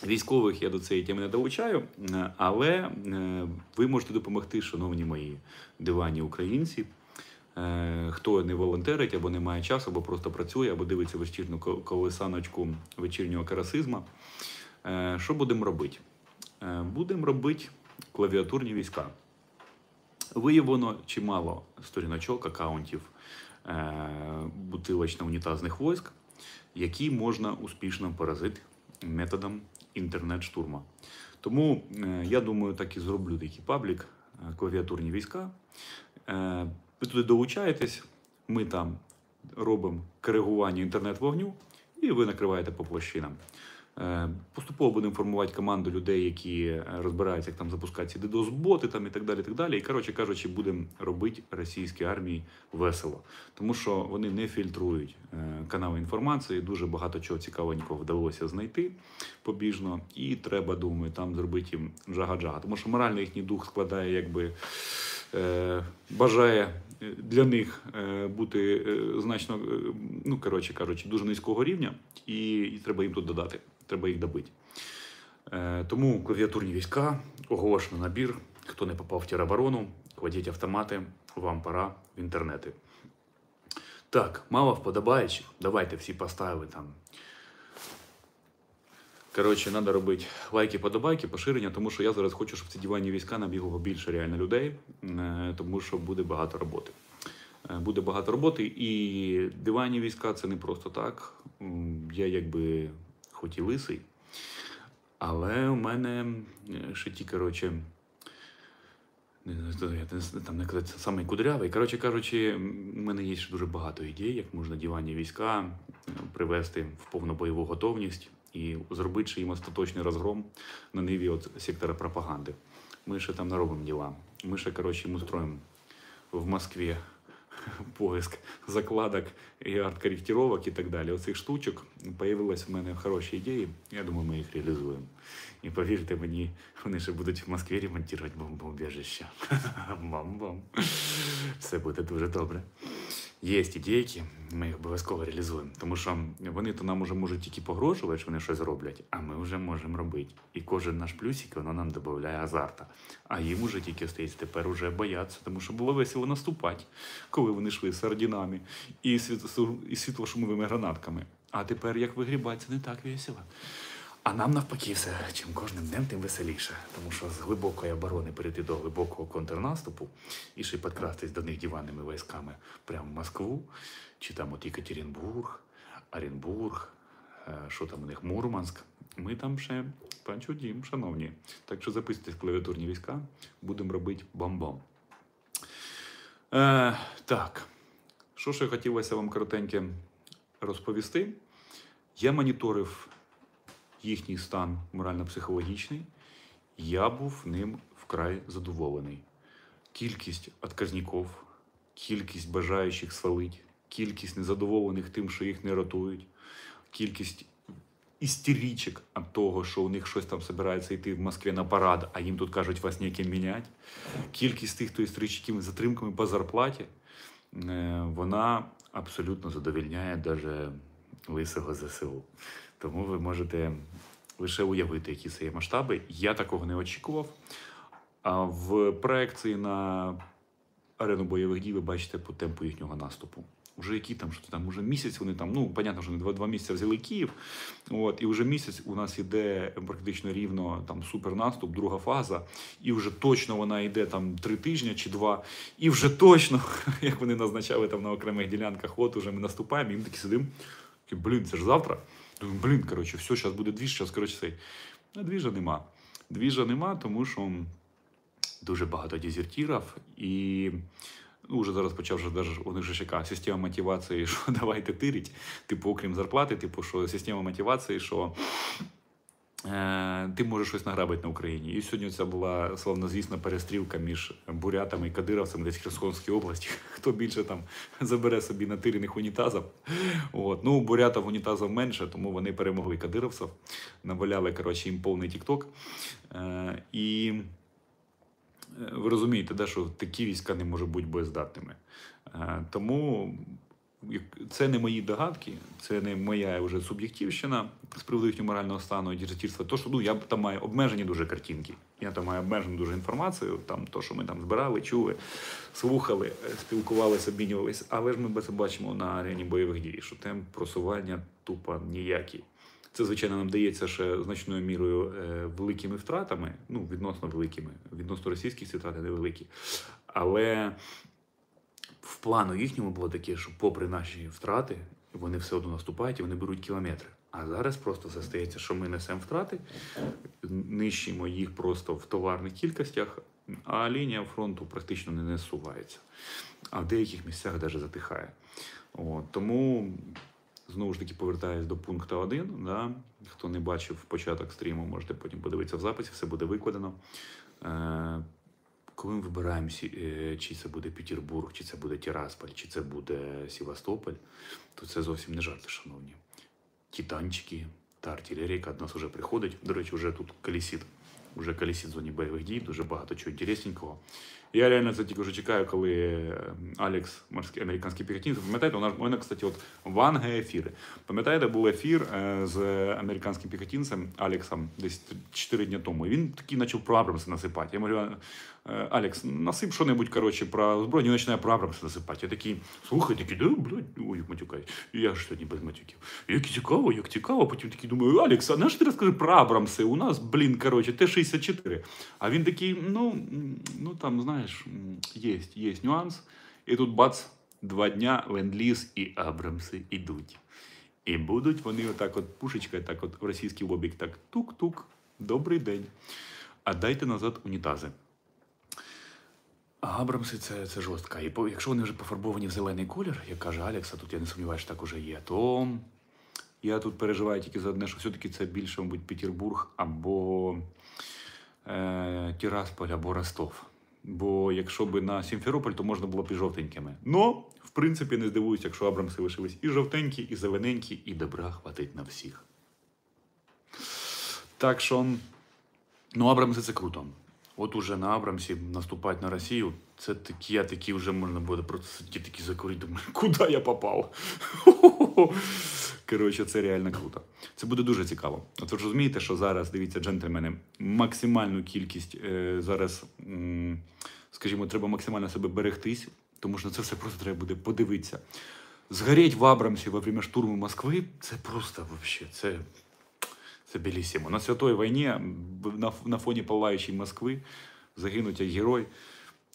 Speaker 1: військових я до цієї теми не долучаю, е, але е, ви можете допомогти, шановні мої диванні українці. Е, Хто не волонтерить або не має часу, або просто працює, або дивиться вечірню ко- колесаночку вечірнього карасизма. Що будемо робити? Будемо робити клавіатурні війська. Виявлено чимало сторіночок, акаунтів бутилочно-унітазних військ, які можна успішно поразити методом інтернет-штурма. Тому е, я думаю, так і зроблю такий паблік е, клавіатурні війська. Е, ви туди долучаєтесь, ми там робимо коригування інтернет-вогню, і ви накриваєте по площинам. Е, Поступово будемо формувати команду людей, які е, розбираються, як там запускати ці DDoS-боти там і так далі. І, так далі. і коротше кажучи, будемо робити російській армії весело, тому що вони не фільтрують е, канали інформації. Дуже багато чого цікавенького вдалося знайти побіжно, і треба, думаю, там зробити їм джага-джага. Тому що морально їхній дух складає, якби бажає е, для них е, бути е, значно, е, ну коротше кажучи, дуже низького рівня, і, і треба їм тут додати. Треба їх добити. Е, тому клавіатурні війська, оголошено набір. Хто не попав в тероборону, кладіть автомати, вам пора в інтернети. Так, мало вподобаючих. Давайте всі поставили там. Коротше, треба робити лайки, подобайки, поширення, тому що я зараз хочу, щоб ці диванні війська набігло більше реально людей, е, тому що буде багато роботи. Е, Буде багато роботи, і диванні війська це не просто так. Я якби хоч і лисий, але у мене ще ті, коротше, там не казати, саме кудрявий. Коротше кажучи, у мене є ще дуже багато ідей, як можна диванні війська привести в повну бойову готовність і зробити їм остаточний розгром на ниві от сектора пропаганди. Ми ще там наробимо діла. Ми ще, коротше, їм устроїмо в Москві поиск закладок і арт-корректировок і так далі. Оцих штучок появилась в мене хороші ідеї. Я думаю, ми їх реалізуємо. І повірте мені, вони ще будуть в Москві ремонтувати бомбоубіжище. Бам-бам. Все буде дуже добре. Є ідейки, ми їх обов'язково реалізуємо. Тому що вони то нам уже можуть тільки погрожувати, що вони щось роблять, а ми вже можемо робити. І кожен наш плюсик воно нам додає азарта. А їм уже тільки стоїть тепер уже бояться, тому що було весело наступати, коли вони йшли з ордінами і світло- і світлошумовими гранатками. А тепер як вигрібати, не так весело. А нам навпаки все, чим кожним днем, тим веселіше. Тому що з глибокої оборони перейти до глибокого контрнаступу і ще й підкрастись до них диванними військами прямо в Москву, чи там от Екатеринбург, Оренбург, е, що там у них Мурманськ. Ми там ще панчудім, шановні. Так що записуйтесь в клавіатурні війська, будемо робити бам-бам. Е, так, що ще хотілося вам коротеньке розповісти? Я моніторив їхній стан морально-психологічний, я був ним вкрай задоволений. Кількість отказників, кількість бажаючих свалить, кількість незадоволених тим, що їх не рятують, кількість істерічок від того, що у них щось там збирається йти в Москві на парад, а їм тут кажуть, вас ніяким міняти. Кількість тих, хто істеричними затримками по зарплаті, е, вона абсолютно задовільняє навіть лисого ЗСУ. Тому ви можете лише уявити, які це є масштаби. Я такого не очікував. А в проекції на арену бойових дій ви бачите по темпу їхнього наступу. Уже які там, що там, уже місяць вони там, ну, понятно, що вони два, два місяці взяли Київ. От, і вже місяць у нас іде практично рівно там супернаступ, друга фаза, і вже точно вона йде там три тижні чи два. І вже точно, як вони назначали там на окремих ділянках, от уже ми наступаємо, і ми такі сидимо. Блін, це ж завтра. Думаю, блін, коротше, все, зараз буде двіж, зараз, коротше, цей. А двіжа нема. Двіжа нема, тому що дуже багато дезертирів і. Ну, вже зараз почав вже у них же яка система мотивації, що давайте тирить. Типу, окрім зарплати, типу, що система мотивації, що ти можеш щось награбити на Україні. І сьогодні це була славнозвісна перестрілка між бурятами і кадировцями десь в Херсонській області. Хто більше там забере собі натирених унітазів. От. Ну, бурятів унітазів менше, тому вони перемогли кадировців, наваляли коротше, їм повний тік-ток. Е, і Е, ви розумієте, да, що такі війська не можуть бути боєздатними. Е, Тому це не мої догадки, це не моя вже суб'єктивщина з приводу їхнього морального стану і дезертирства. То, що ну, я там маю обмежені дуже картинки. Я там маю обмежену дуже інформацію, там то, що ми там збирали, чули, слухали, спілкувалися, обмінювалися. Але ж ми це бачимо на арені бойових дій, що темп просування тупо ніякий. Це, звичайно, нам дається ще значною мірою е, великими втратами, ну, відносно великими, відносно російських ці втрати невеликі. Але плану їхньому було таке, що попри наші втрати, вони все одно наступають і вони беруть кілометри. А зараз просто все стається, що ми несемо втрати, нищимо їх просто в товарних кількостях, а лінія фронту практично не насувається. А в деяких місцях навіть затихає. От, тому знову ж таки повертаюсь до пункту 1. Да? Хто не бачив початок стріму, можете потім подивитися в записі, все буде викладено. Коли ми вибираємо, е, чи це буде Петербург, чи це буде Тирасполь, чи це буде Севастополь, то це зовсім не жарти, шановні. Ті танчики та артилерія, до нас вже приходить. До речі, вже тут колісіт. Вже колісіт в зоні бойових дій, дуже багато чого інтересненького. Я реально це тільки вже чекаю, коли е, Алекс, морський американський піхотинець, пам'ятаєте, у нас мене, кстати, от ванга ефіри. Пам'ятаєте, був ефір е, з американським піхотинцем Алексом десь 4 дні тому. І він такий почав Абрамси насипати. Я говорю, «Е, Алекс, насип що-небудь, коротше, про зброю, він починає про Абрамси насипати. Я такий, слухай, такий, да, блядь, ой, матюкаю. Я ж сьогодні без матюків. Як цікаво, як цікаво. Потім такий думаю, Алекс, а на що ти розкажи про Абрамси? У нас, блін, коротше, Т-64. А він такий, ну, ну там, знаєш, є, є нюанс. І тут бац, два дня ленд-ліз і Абрамси йдуть. І будуть вони отак, от пушечка, так от в російський лобік, так тук-тук, добрий день. А дайте назад унітази. Абрамси це, це жорстко. І по, якщо вони вже пофарбовані в зелений колір, як каже Алекс, а тут я не сумніваюся, так уже є, то я тут переживаю тільки за одне, що все-таки це більше, мабуть, Петербург або е, Тирасполь, або Ростов. Бо якщо б на Сімферополь, то можна було б і жовтенькими. Но, в принципі, не здивуюся, якщо Абрамси лишились і жовтенькі, і зелененькі, і добра хватить на всіх. Так що, ну, Абрамси це круто. От уже на Абрамсі наступати на Росію, це такі, а такі вже можна буде просто сидіти такі закурити. Думаю, куди я попав? Коротше, це реально круто. Це буде дуже цікаво. От ви ж розумієте, що зараз, дивіться, джентльмени, максимальну кількість е, зараз, м, скажімо, треба максимально себе берегтись, тому що на це все просто треба буде подивитися. Згоріть в Абрамсі во время штурму Москви це просто це, це белісімо. На святої війні, на, фоні палаючої Москви, загинуть як герой.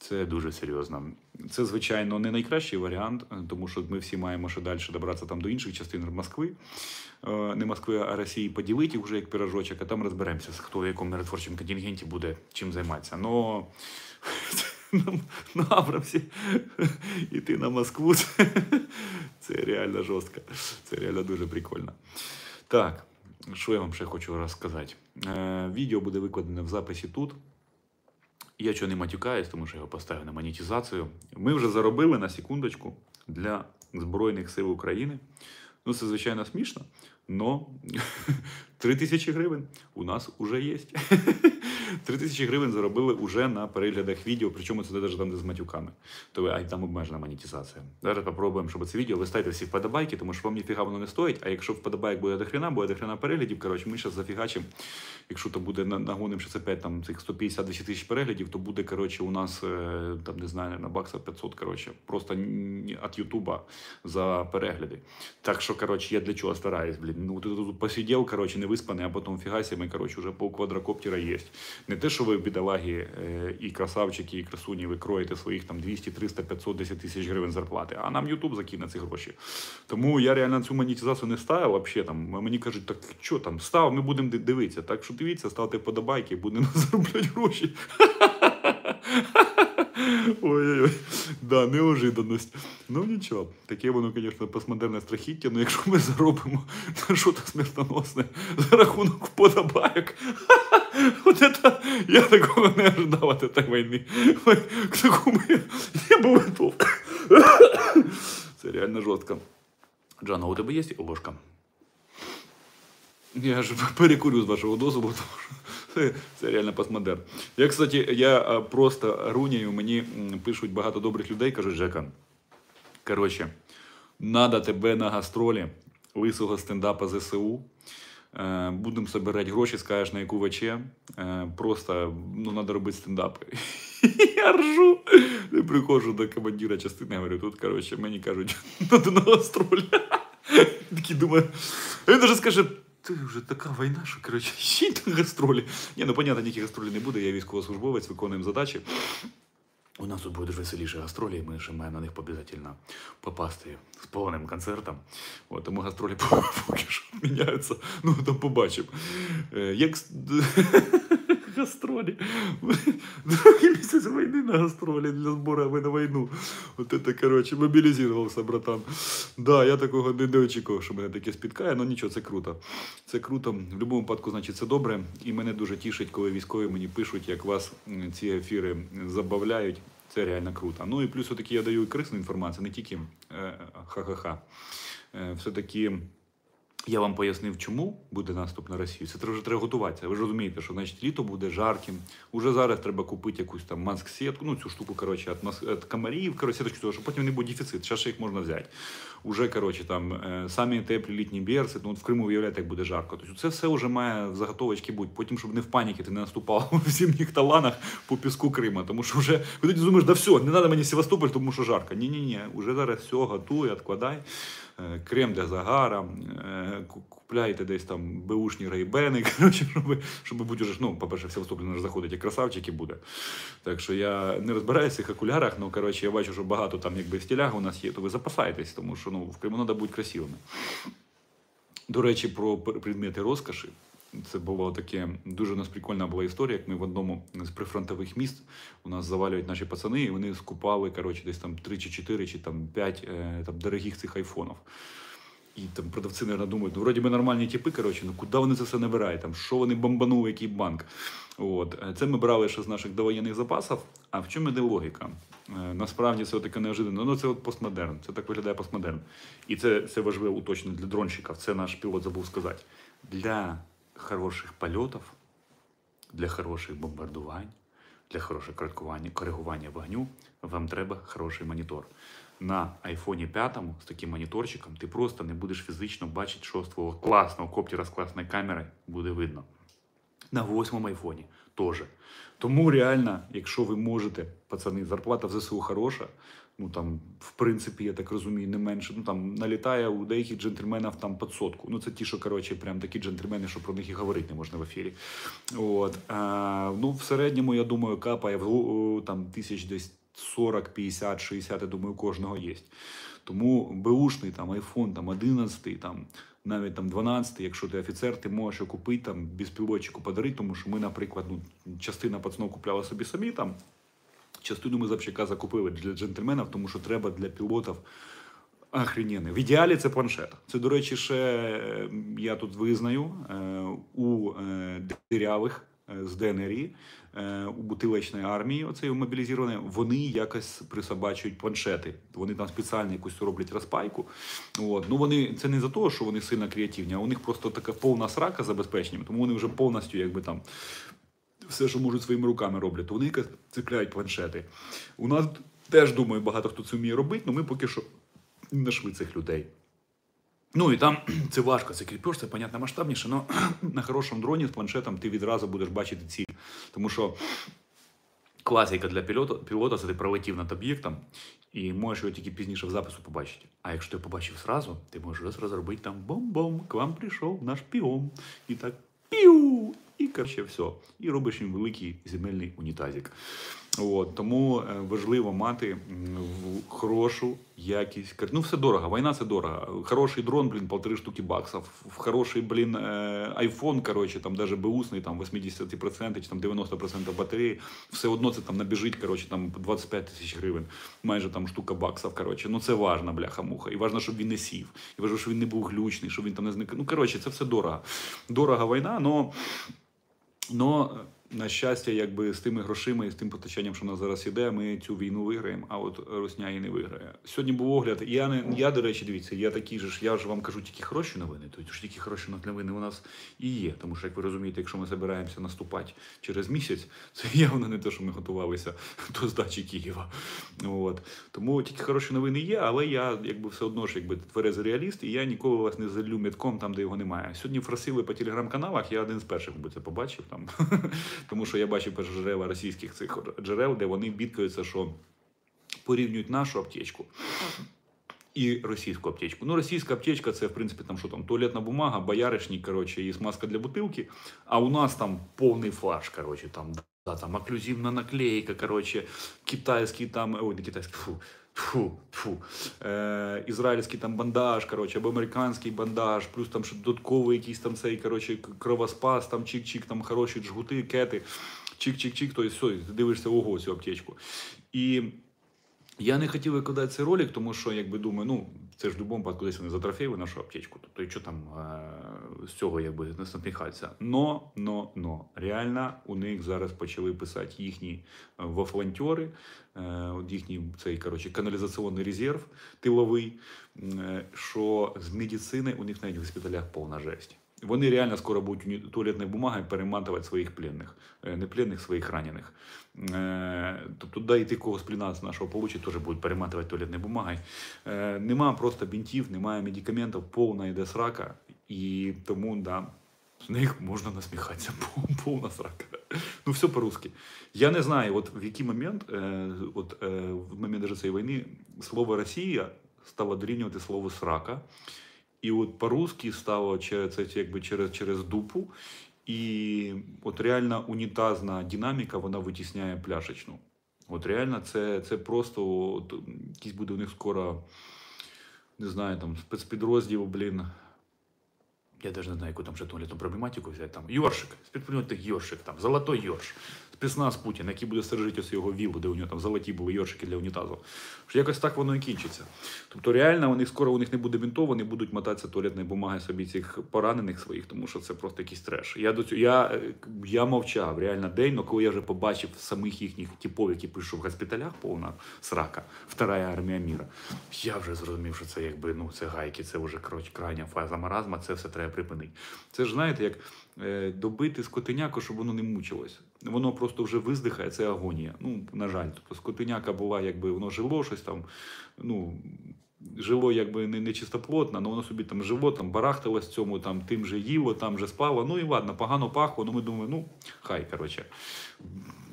Speaker 1: Це дуже серйозно. Це, звичайно, не найкращий варіант, е, тому що ми всі маємо ще далі добратися там до інших частин Москви. Е, Не Москви, а Росії поділити вже як пірожочок, а там розберемося, хто в якому миротворчому контингенті буде чим займатися. Но на, Абрамсі іти на Москву це реально жорстко. Це реально дуже прикольно. Так, що я вам ще хочу розказати? Е, Відео буде викладене в записі тут. Я чого не матюкаюсь, тому що його поставив на монетизацію. Ми вже заробили на секундочку для Збройних сил України. Ну, це звичайно смішно, але 3 тисячі гривень у нас вже є. 3 тисячі гривень заробили вже на переглядах відео, причому це навіть там де з матюками. То а там обмежена монетизація. Зараз попробуємо, щоб це відео ви ставите всі вподобайки, тому що вам ніфіга воно не стоїть. А якщо вподобайк буде до буде до хрена переглядів. Коротше, ми зараз зафігачимо. Якщо то буде на- нагоним, що це 5 там цих 150-200 тисяч переглядів, то буде коротше у нас е, там не знаю, на бакса 500, коротше, просто від Ютуба за перегляди. Так що, коротше, я для чого стараюсь, блін. Ну ти тут посидів, коротше, не виспаний, а потім фігася, ми, коротше, вже пол квадрокоптера є. Не те, що ви бідолаги і красавчики, і красуні, ви кроєте своїх там 200, 300, 500, 10 тисяч гривень зарплати, а нам Ютуб закине ці гроші. Тому я реально цю монетизацію не ставив. Вообще там мені кажуть, так що там став, ми будемо дивитися. Так що дивіться, ставте подобайки, будемо заробляти гроші. Ой-ой-ой, да, неожиданність. Ну нічого, таке воно, звісно, постмодерне страхіття, але якщо ми заробимо на щось смертоносне за рахунок вподобайок, от это, я такого не ожидав от этой війни. К такому я був готов. Це реально жорстко. Джана, у тебе є ложка? Я ж перекурю з вашого дозволу, тому що це, реально постмодерн. Я, кстати, я просто руняю, мені пишуть багато добрих людей, кажуть, Жека. Коротше, надо тебе на гастролі лисого стендапа ЗСУ. Е, Будемо збирати гроші, скажеш на яку ВЧ. Е, Просто ну, треба робити стендапи. Я ржу. Я приходжу до командира частини, говорю, тут, коротше, мені кажуть, надо на гастролі. Такий думаю, він даже скаже, ти вже така війна, що коротше, їдь на гастролі. Ні, ну понятно, ніяких гастролі не буде, я військовослужбовець, виконуємо задачі. У нас тут будуть веселіші гастролі, і ми ще маємо на них обов'язково попасти з повним концертом. От, тому гастролі поки що міняються. Ну, там побачимо. Е, Як гастролі. Другий місяць війни на гастролі для збору на війну. От це, коротше, мобілізувався, братан. Да, я такого не, не очікував, що мене таке спіткає, але нічого, це круто. Це круто. В будь-якому випадку, значить, це добре. І мене дуже тішить, коли військові мені пишуть, як вас ці ефіри забавляють. Це реально круто. Ну і плюс все-таки я даю і корисну інформацію, не тільки е, ха-ха-ха. Е, все-таки я вам пояснив, чому буде наступ на Росію. Це вже треба готуватися. Ви ж розумієте, що значить літо буде жарким. Уже зараз треба купити якусь там маск-сітку, ну цю штуку, коротше, від, мас... комарів, коротше, сіточку, того, щоб потім не був дефіцит. Зараз ще їх можна взяти. Уже, коротше, там е, самі теплі літні берці, ну от в Криму виявляєте, як буде жарко. Тобто це все вже має заготовочки бути. Потім, щоб не в паніки ти не наступав в зимніх таланах по піску Крима. Тому що вже ви тоді думаєш, да все, не треба мені Севастополь, тому що жарко. Ні-ні-ні, уже зараз все готуй, відкладай. Е, Крем для загара, купляєте купляйте десь там беушні рейбени, коротше, щоб, щоб бути вже, ну, по-перше, все не заходить, як красавчики буде. Так що я не розбираюся в цих окулярах, ну, коротше, я бачу, що багато там якби стіляг у нас є, то ви запасаєтесь, тому що ну, в Криму треба бути красивими. До речі, про предмети розкоші. Це було таке дуже у нас прикольна була історія, як ми в одному з прифронтових міст у нас завалюють наші пацани, і вони скупали коротше, десь там 3 чи 4 чи там 5 е, там, дорогих цих айфонів.
Speaker 2: І там продавці, мабуть, думають, ну вроді би нормальні типи, коротше, ну куди вони це все набирають? Там, що вони бомбанули, який банк? От. Е, Це ми брали ще з наших довоєнних запасів. А в чому іде логіка? Е, Насправді це таке неожиданно. Ну, це от постмодерн. Це так виглядає постмодерн. І це, це важливо уточнення для дронщиків. Це наш пілот забув сказати. Для хороших польотів, для хороших бомбардувань, для хорошого коригування, вогню вам треба хороший монітор. На айфоні 5 з таким моніторчиком ти просто не будеш фізично бачити, що з твого класного коптера з класною камерою буде видно. На восьмому айфоні теж. Тому реально, якщо ви можете, пацани, зарплата в ЗСУ хороша, ну там, в принципі, я так розумію, не менше. Ну там налітає у деяких джентльменів там під сотку. Ну це ті, що коротше, прям такі джентльмени, що про них і говорити не можна в ефірі. От а, ну в середньому, я думаю, капає в там тисяч десь 40, 50, 60, я думаю, кожного є. Тому беушний там айфон там 11, там навіть там 12, якщо ти офіцер, ти можеш купити там безпілотчику подарити, тому що ми, наприклад, ну, частина пацанов купляла собі самі там. Частину ми з закупили для джентльменів, тому що треба для пілотів охрененний. В ідеалі це планшет. Це, до речі, ще е, я тут визнаю е, у е, дирявих з ДНРі, у бутилечної армії, оцеї мобілізованої, вони якось присобачують планшети. Вони там спеціально якусь роблять розпайку. От. Ну, вони, це не за те, що вони сильно креативні, а у них просто така повна срака забезпеченням, тому вони вже повністю якби там все, що можуть своїми руками роблять, то вони цепляють планшети. У нас теж, думаю, багато хто це вміє робити, але ми поки що не знайшли цих людей. Ну і там це важко, це кріпеж, це, понятно, масштабніше, але на хорошому дроні з планшетом ти відразу будеш бачити ціль. Тому що класика для пілота, пілота це ти пролетів над об'єктом і можеш його тільки пізніше в запису побачити. А якщо ти побачив зразу, ти можеш раз розробити там бом-бом, к вам прийшов наш піон. І так піу! І коротше, все. І робиш їм великий земельний унітазик. От, тому е, важливо мати хорошу якість. Ну, все дорого. Війна це дорого. Хороший дрон, блін, полтори штуки баксів. Хороший, блін, е, айфон, коротше, там даже беусний, там 80% чи там 90% батареї, все одно це там набіжить, коротше, там 25 тисяч гривень, майже там штука баксів, коротше. Ну це важно, бляха-муха. І важно, щоб він не сів. І важно, щоб він не був глючний, щоб він там не зник. Ну, коротше, це все дорого. Дорога війна, но Но, на щастя, якби з тими грошима і з тим постачанням, що в нас зараз іде, ми цю війну виграємо, а от Росня її не виграє. Сьогодні був огляд. Я не я, до речі, дивіться, я такий же ж, я ж вам кажу тільки хороші новини, то ж тільки хороші новини у нас і є. Тому що, як ви розумієте, якщо ми збираємося наступати через місяць, це явно не те, що ми готувалися до здачі Києва. От. Тому тільки хороші новини є, але я якби все одно ж якби тверезий реаліст, і я ніколи вас не залю метком там, де його немає. Сьогодні фросили по телеграм-каналах, я один з перших би це побачив там. Тому що я бачив перші джерела російських цих джерел, де вони бідкаються, що порівнюють нашу аптечку. І російську аптечку. Ну, російська аптечка це, в принципі, там що там, туалетна бумага, бояришник, коротше, і смазка для бутилки. А у нас там повний фарш, коротше, там, да, там оклюзивна наклейка, коротше, китайський там, ой, не китайський, фу, фу, фу, е, ізраїльський там бандаж, коротше, або американський бандаж, плюс там ще додатковий якийсь там цей, коротше, кровоспас, там чик-чик, там хороші джгути, кети, чик-чик-чик, то есть, все, дивишся, ого, цю аптечку. І я не хотів викладати цей ролик, тому що, якби думаю, ну це ж в будь-якому випадку десь вони затрофеїли нашу аптечку. Тобто, що там е- з цього якби не насміхатися. Но, но, но реально у них зараз почали писати їхні е, вафлантьори, е- от їхній цей коротше каналізаційний резерв тиловий, що з медицини у них навіть в госпіталях повна жесть. Вони реально скоро будуть туалетною бумагою перематувати своїх пленних, не пленних, своїх ранених. Е, Тобто, да, і ти кого з пліна з нашого получить, теж будуть перематувати туалетною бумагою. Е, Нема просто бінтів, немає медикаментів, повна йде срака, і тому да, з них можна насміхатися. Повна срака. Ну, все по-русски. Я не знаю, от в який момент, е, от, в момент даже цієї війни, слово Росія стало дорівнювати слово срака. І от по-русски стало через, це якби через, через дупу. І от реально унітазна динаміка вона витісняє пляшечну. От реально, це, це просто от, якийсь буде у них скоро, не знаю, там спецпідрозділ, блін. Я навіть не знаю, яку там туалетну проблематику взяти. Там Йоршик, спецпідрозділ Йоршик, там Золотой Йорш, спецназ Путін, який буде стережити ось його віллу, де у нього там золоті були йоршики для унітазу. Що якось так воно і кінчиться. Тобто, реально, у них скоро у них не буде бінтов, вони будуть мотатися туалетної бумаги собі цих поранених своїх, тому що це просто якийсь треш. Я до цього я, е, я мовчав реально день, але коли я вже побачив самих їхніх типов, які пишуть в госпіталях, повна срака, вторая армія міра. Я вже зрозумів, що це якби ну це гайки, це вже коротше, крайня фаза маразма, це все треба припинити. Це ж знаєте, як е, добити скотиняку, щоб воно не мучилось. Воно просто вже виздихає, це агонія. Ну, на жаль, тобто скотиняка була, якби воно жило щось там, ну. Жило якби не, не чистоплотно, але воно собі там жило, там барахталось цьому, там тим же їло, там же спало. Ну і ладно, погано пахло. Ну ми думаємо, ну хай коротше.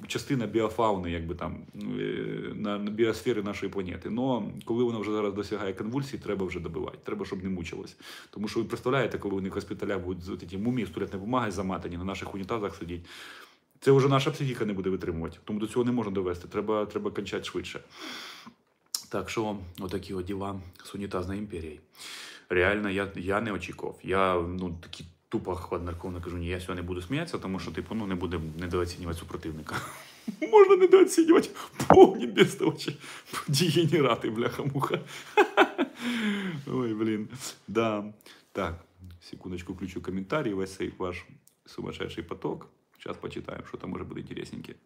Speaker 2: Частина біофауни, якби там е, на, біосфери нашої планети. Но коли вона вже зараз досягає конвульсій, треба вже добивати. Треба, щоб не мучилось. Тому що ви представляєте, коли у них в госпіталях будуть ці мумії з туалетної бумаги заматані, на наших унітазах сидіть. Це вже наша психіка не буде витримувати. Тому до цього не можна довести. Треба, треба кончати швидше. Так що, отакі от діла з унітазною. Реально, я, я не очікував. Я ну, такі тупо хладнокровно кажу, ні, я сьогодні буду сміятися, тому що типу, ну, не будемо недооцінювати супротивника. Можна недооцінювати повні безтолчі дегенерати, бляха-муха. Ой, блін. Да. Так, секундочку, включу коментарі, весь цей ваш сумасшедший поток. Сейчас почитаем, что там может быть интересненькое.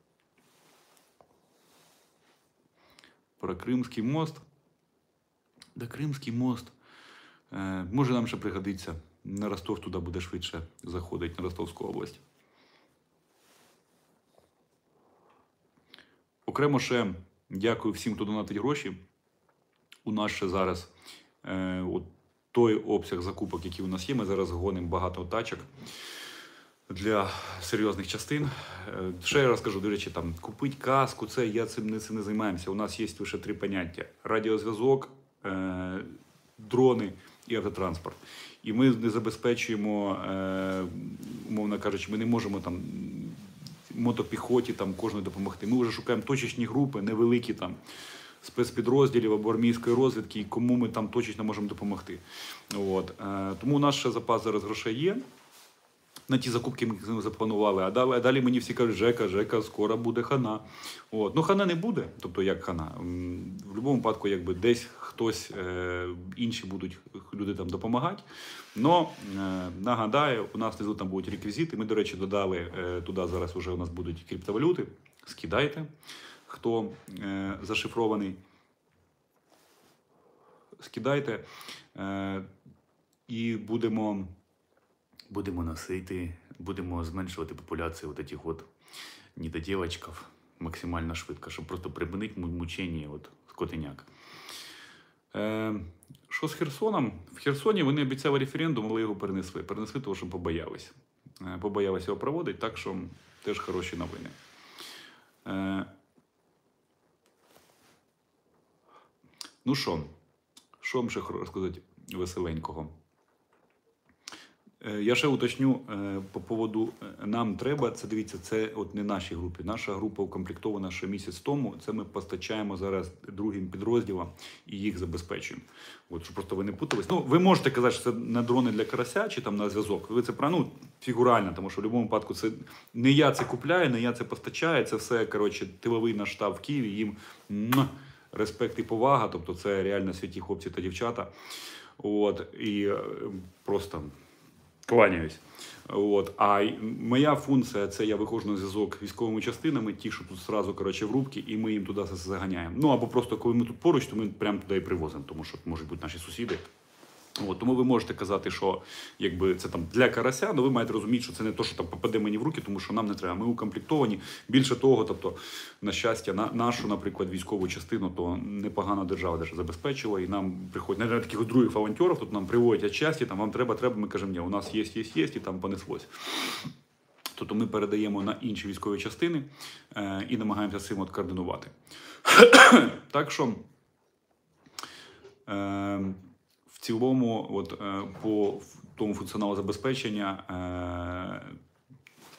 Speaker 2: Про Кримський мост. Да Кримський мост. Е, може нам ще пригодиться. На Ростов туди буде швидше заходить, на Ростовську область. Окремо ще дякую всім, хто донатить гроші. У нас ще зараз е, от той обсяг закупок, який у нас є. Ми зараз гонимо багато тачок для серйозних частин. Е, Ще раз кажу, до речі, там купить каску, це я цим не, цим не займаємося. У нас є лише три поняття: радіозв'язок, е, дрони і автотранспорт. І ми не забезпечуємо, е, умовно кажучи, ми не можемо там мотопіхоті там кожної допомогти. Ми вже шукаємо точечні групи, невеликі там. Спецпідрозділів або армійської розвідки, кому ми там точечно можемо допомогти. От. Е, тому у нас ще запас зараз грошей є на ті закупки ми запланували. А далі, а далі мені всі кажуть, Жека, Жека, скоро буде хана. От. Ну, хана не буде, тобто як хана. В будь-якому випадку, якби десь хтось е, інші будуть люди там допомагати. Но е, нагадаю, у нас внизу там будуть реквізити. Ми, до речі, додали е, туди зараз вже у нас будуть криптовалюти. Скидайте, хто е, зашифрований. Скидайте. Е, і будемо будемо носити, будемо зменшувати популяцію от этих от недодівочків максимально швидко, щоб просто припинити мучення от скотиняк. Е, що з Херсоном? В Херсоні вони обіцяли референдум, але його перенесли. Перенесли, тому що побоялись. Е, побоялися його проводити, так що теж хороші новини. Е, ну що, що вам ще розказати веселенького? Е, Я ще уточню е, по поводу е, нам треба. Це дивіться, це от не нашій групі. Наша група укомплектована ще місяць тому. Це ми постачаємо зараз другим підрозділам і їх забезпечуємо. От щоб просто ви не путались. Ну ви можете казати, що це на дрони для карася чи там на зв'язок. Ви це про ну, фігурально, тому що в будь-якому випадку це не я це купляю, не я це постачаю. Це все коротше тиловий наш штаб в Києві. Їм респект і повага. Тобто, це реально святі хлопці та дівчата. От і просто кланяюсь. От. А моя функція це я виходжу на зв'язок з військовими частинами, ті, що тут зразу коротше, в рубки, і ми їм туди заганяємо. Ну або просто коли ми тут поруч, то ми прямо туди і привозимо, тому що можуть бути наші сусіди. От, тому ви можете казати, що якби це там для карася, але ви маєте розуміти, що це не то, що там попаде мені в руки, тому що нам не треба. Ми укомплектовані. Більше того, тобто, на щастя, на нашу, наприклад, військову частину, то непогана держава даже забезпечила, і нам приходять навіть таких других волонтерів, тут нам приводять часті, там вам треба, треба. Ми кажемо, ні, у нас є, є, є, і там понеслось. Тобто ми передаємо на інші військові частини е, і намагаємося цим от координувати. так що. Е, цілому, от, е, по тому функціоналу забезпечення, е,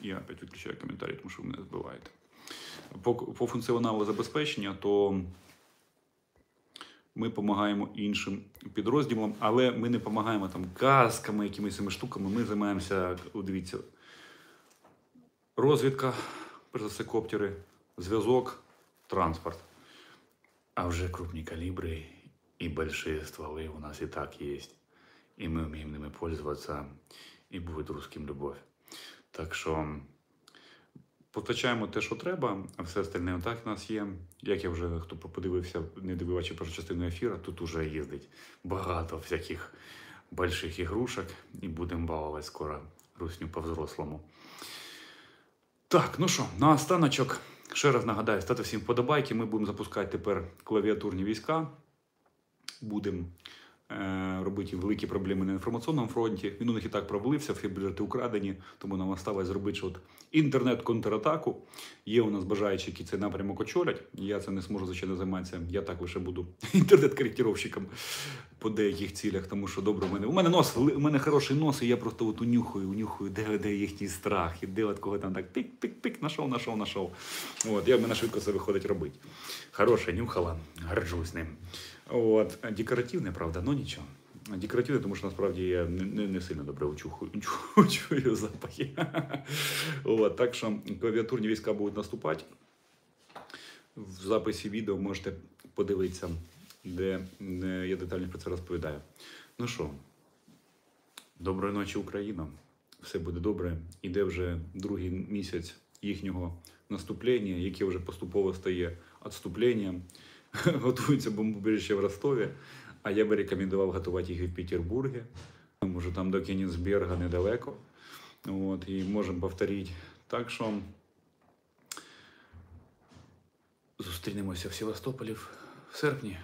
Speaker 2: я опять відключаю коментарі, тому що ви мене збиваєте. По, по функціоналу забезпечення, то ми допомагаємо іншим підрозділам, але ми не допомагаємо там касками, якимись цими штуками. Ми займаємося, дивіться, розвідка, перш за все, коптери, зв'язок, транспорт.
Speaker 1: А уже крупные калибры и большие стволы у нас и так есть. И мы умеем ими пользоваться, и будет русским любовь. Так що
Speaker 2: Постачаємо те, що треба, а все остальне так у нас є. Як я вже хто подивився, не дивився першу частину ефіру,
Speaker 1: тут уже їздить багато всяких больших ігрушок, і будемо балувати скоро русню по-взрослому.
Speaker 2: Так, ну що, на останочок, ще раз нагадаю, ставте всім вподобайки. Ми будемо запускати тепер клавіатурні війська. Будемо е, робити великі проблеми на інформаційному фронті. Він у них і так провалився, всі украдені, тому нам осталось зробити от інтернет-контратаку. Є у нас бажаючі, які цей напрямок очолять. Я це не зможу звичайно займатися. Я так лише буду інтернет-коректировщиком по деяких цілях, тому що добре у мене. У мене нос, у мене хороший нос, і я просто от унюхаю, унюхаю, де, де їхній страх, і де от кого там так пик-пик-пик, нашов, нашов, нашов. От, я в мене швидко це виходить робити.
Speaker 1: Хороше, нюхала, горджусь ним.
Speaker 2: От, декоративне, правда, ну нічого. Декоративне, тому що насправді я не, не, сильно добре учухую, чую, чую запахи. От, так що клавіатурні війська будуть наступати. В записі відео можете подивитися, де я детально про це розповідаю. Ну що, доброї ночі, Україна. Все буде добре. Іде вже другий місяць їхнього наступлення, яке вже поступово стає відступленням. Готується бомбоубіжище в Ростові, а я би рекомендував готувати їх і в Петербургі. Може, там до Кенігсберга недалеко. От, і можемо повторити. Так що
Speaker 1: Зустрінемося в Севастополі в серпні.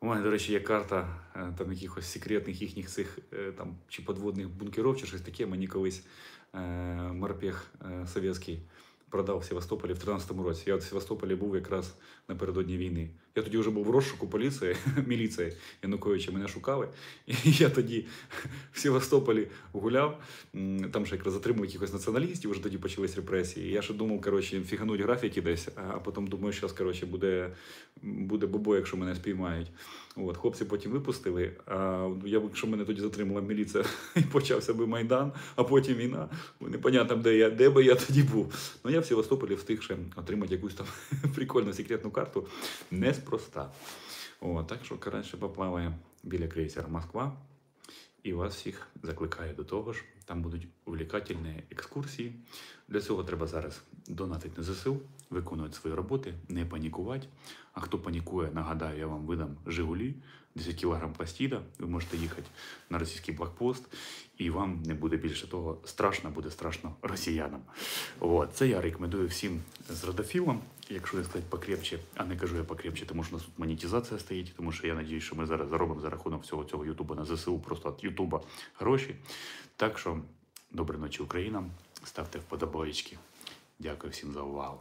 Speaker 1: У мене, до речі, є карта е, там якихось секретних їхніх цих е, там чи подводних бункерів, чи щось таке. Мені колись е, морпех е, совєтський продав в Севастополі в 13-му році. Я от в Севастополі був якраз напередодні війни. Я тоді вже був в розшуку поліції, міліції Януковича мене шукали. І я тоді в Севастополі гуляв. Там ще якраз затримав якихось націоналістів, вже тоді почались репресії. Я ще думав, коротше, фігануть графіті десь, а потім думаю, що коротше, буде, буде бобо, якщо мене спіймають. От, хлопці потім випустили. А я якщо мене тоді затримала міліція і почався би Майдан, а потім війна. Непонятно, де я, де би я тоді був. Ну я в Севастополі встиг ще отримати якусь там прикольну секретну карту. Неспроста. О, так що краще поплаває біля крейсера Москва. І вас всіх закликаю до того ж. Там будуть увлікательні екскурсії. Для цього треба зараз донатити на ЗСУ, виконувати свої роботи, не панікувати. А хто панікує, нагадаю, я вам видам Жигулі, 10 кг пластіда. Ви можете їхати на російський блокпост, і вам не буде більше того страшно, буде страшно росіянам. От, це я рекомендую всім з родофілом. Якщо не сказати покрепче, а не кажу я покрепче, тому що у нас тут монетизація стоїть, тому що я надіюсь, що ми зараз заробимо за рахунок всього цього Ютуба на ЗСУ, просто від Ютуба гроші. Так що доброї ночі Україна. Ставте вподобаєчки. Дякую всім за увагу.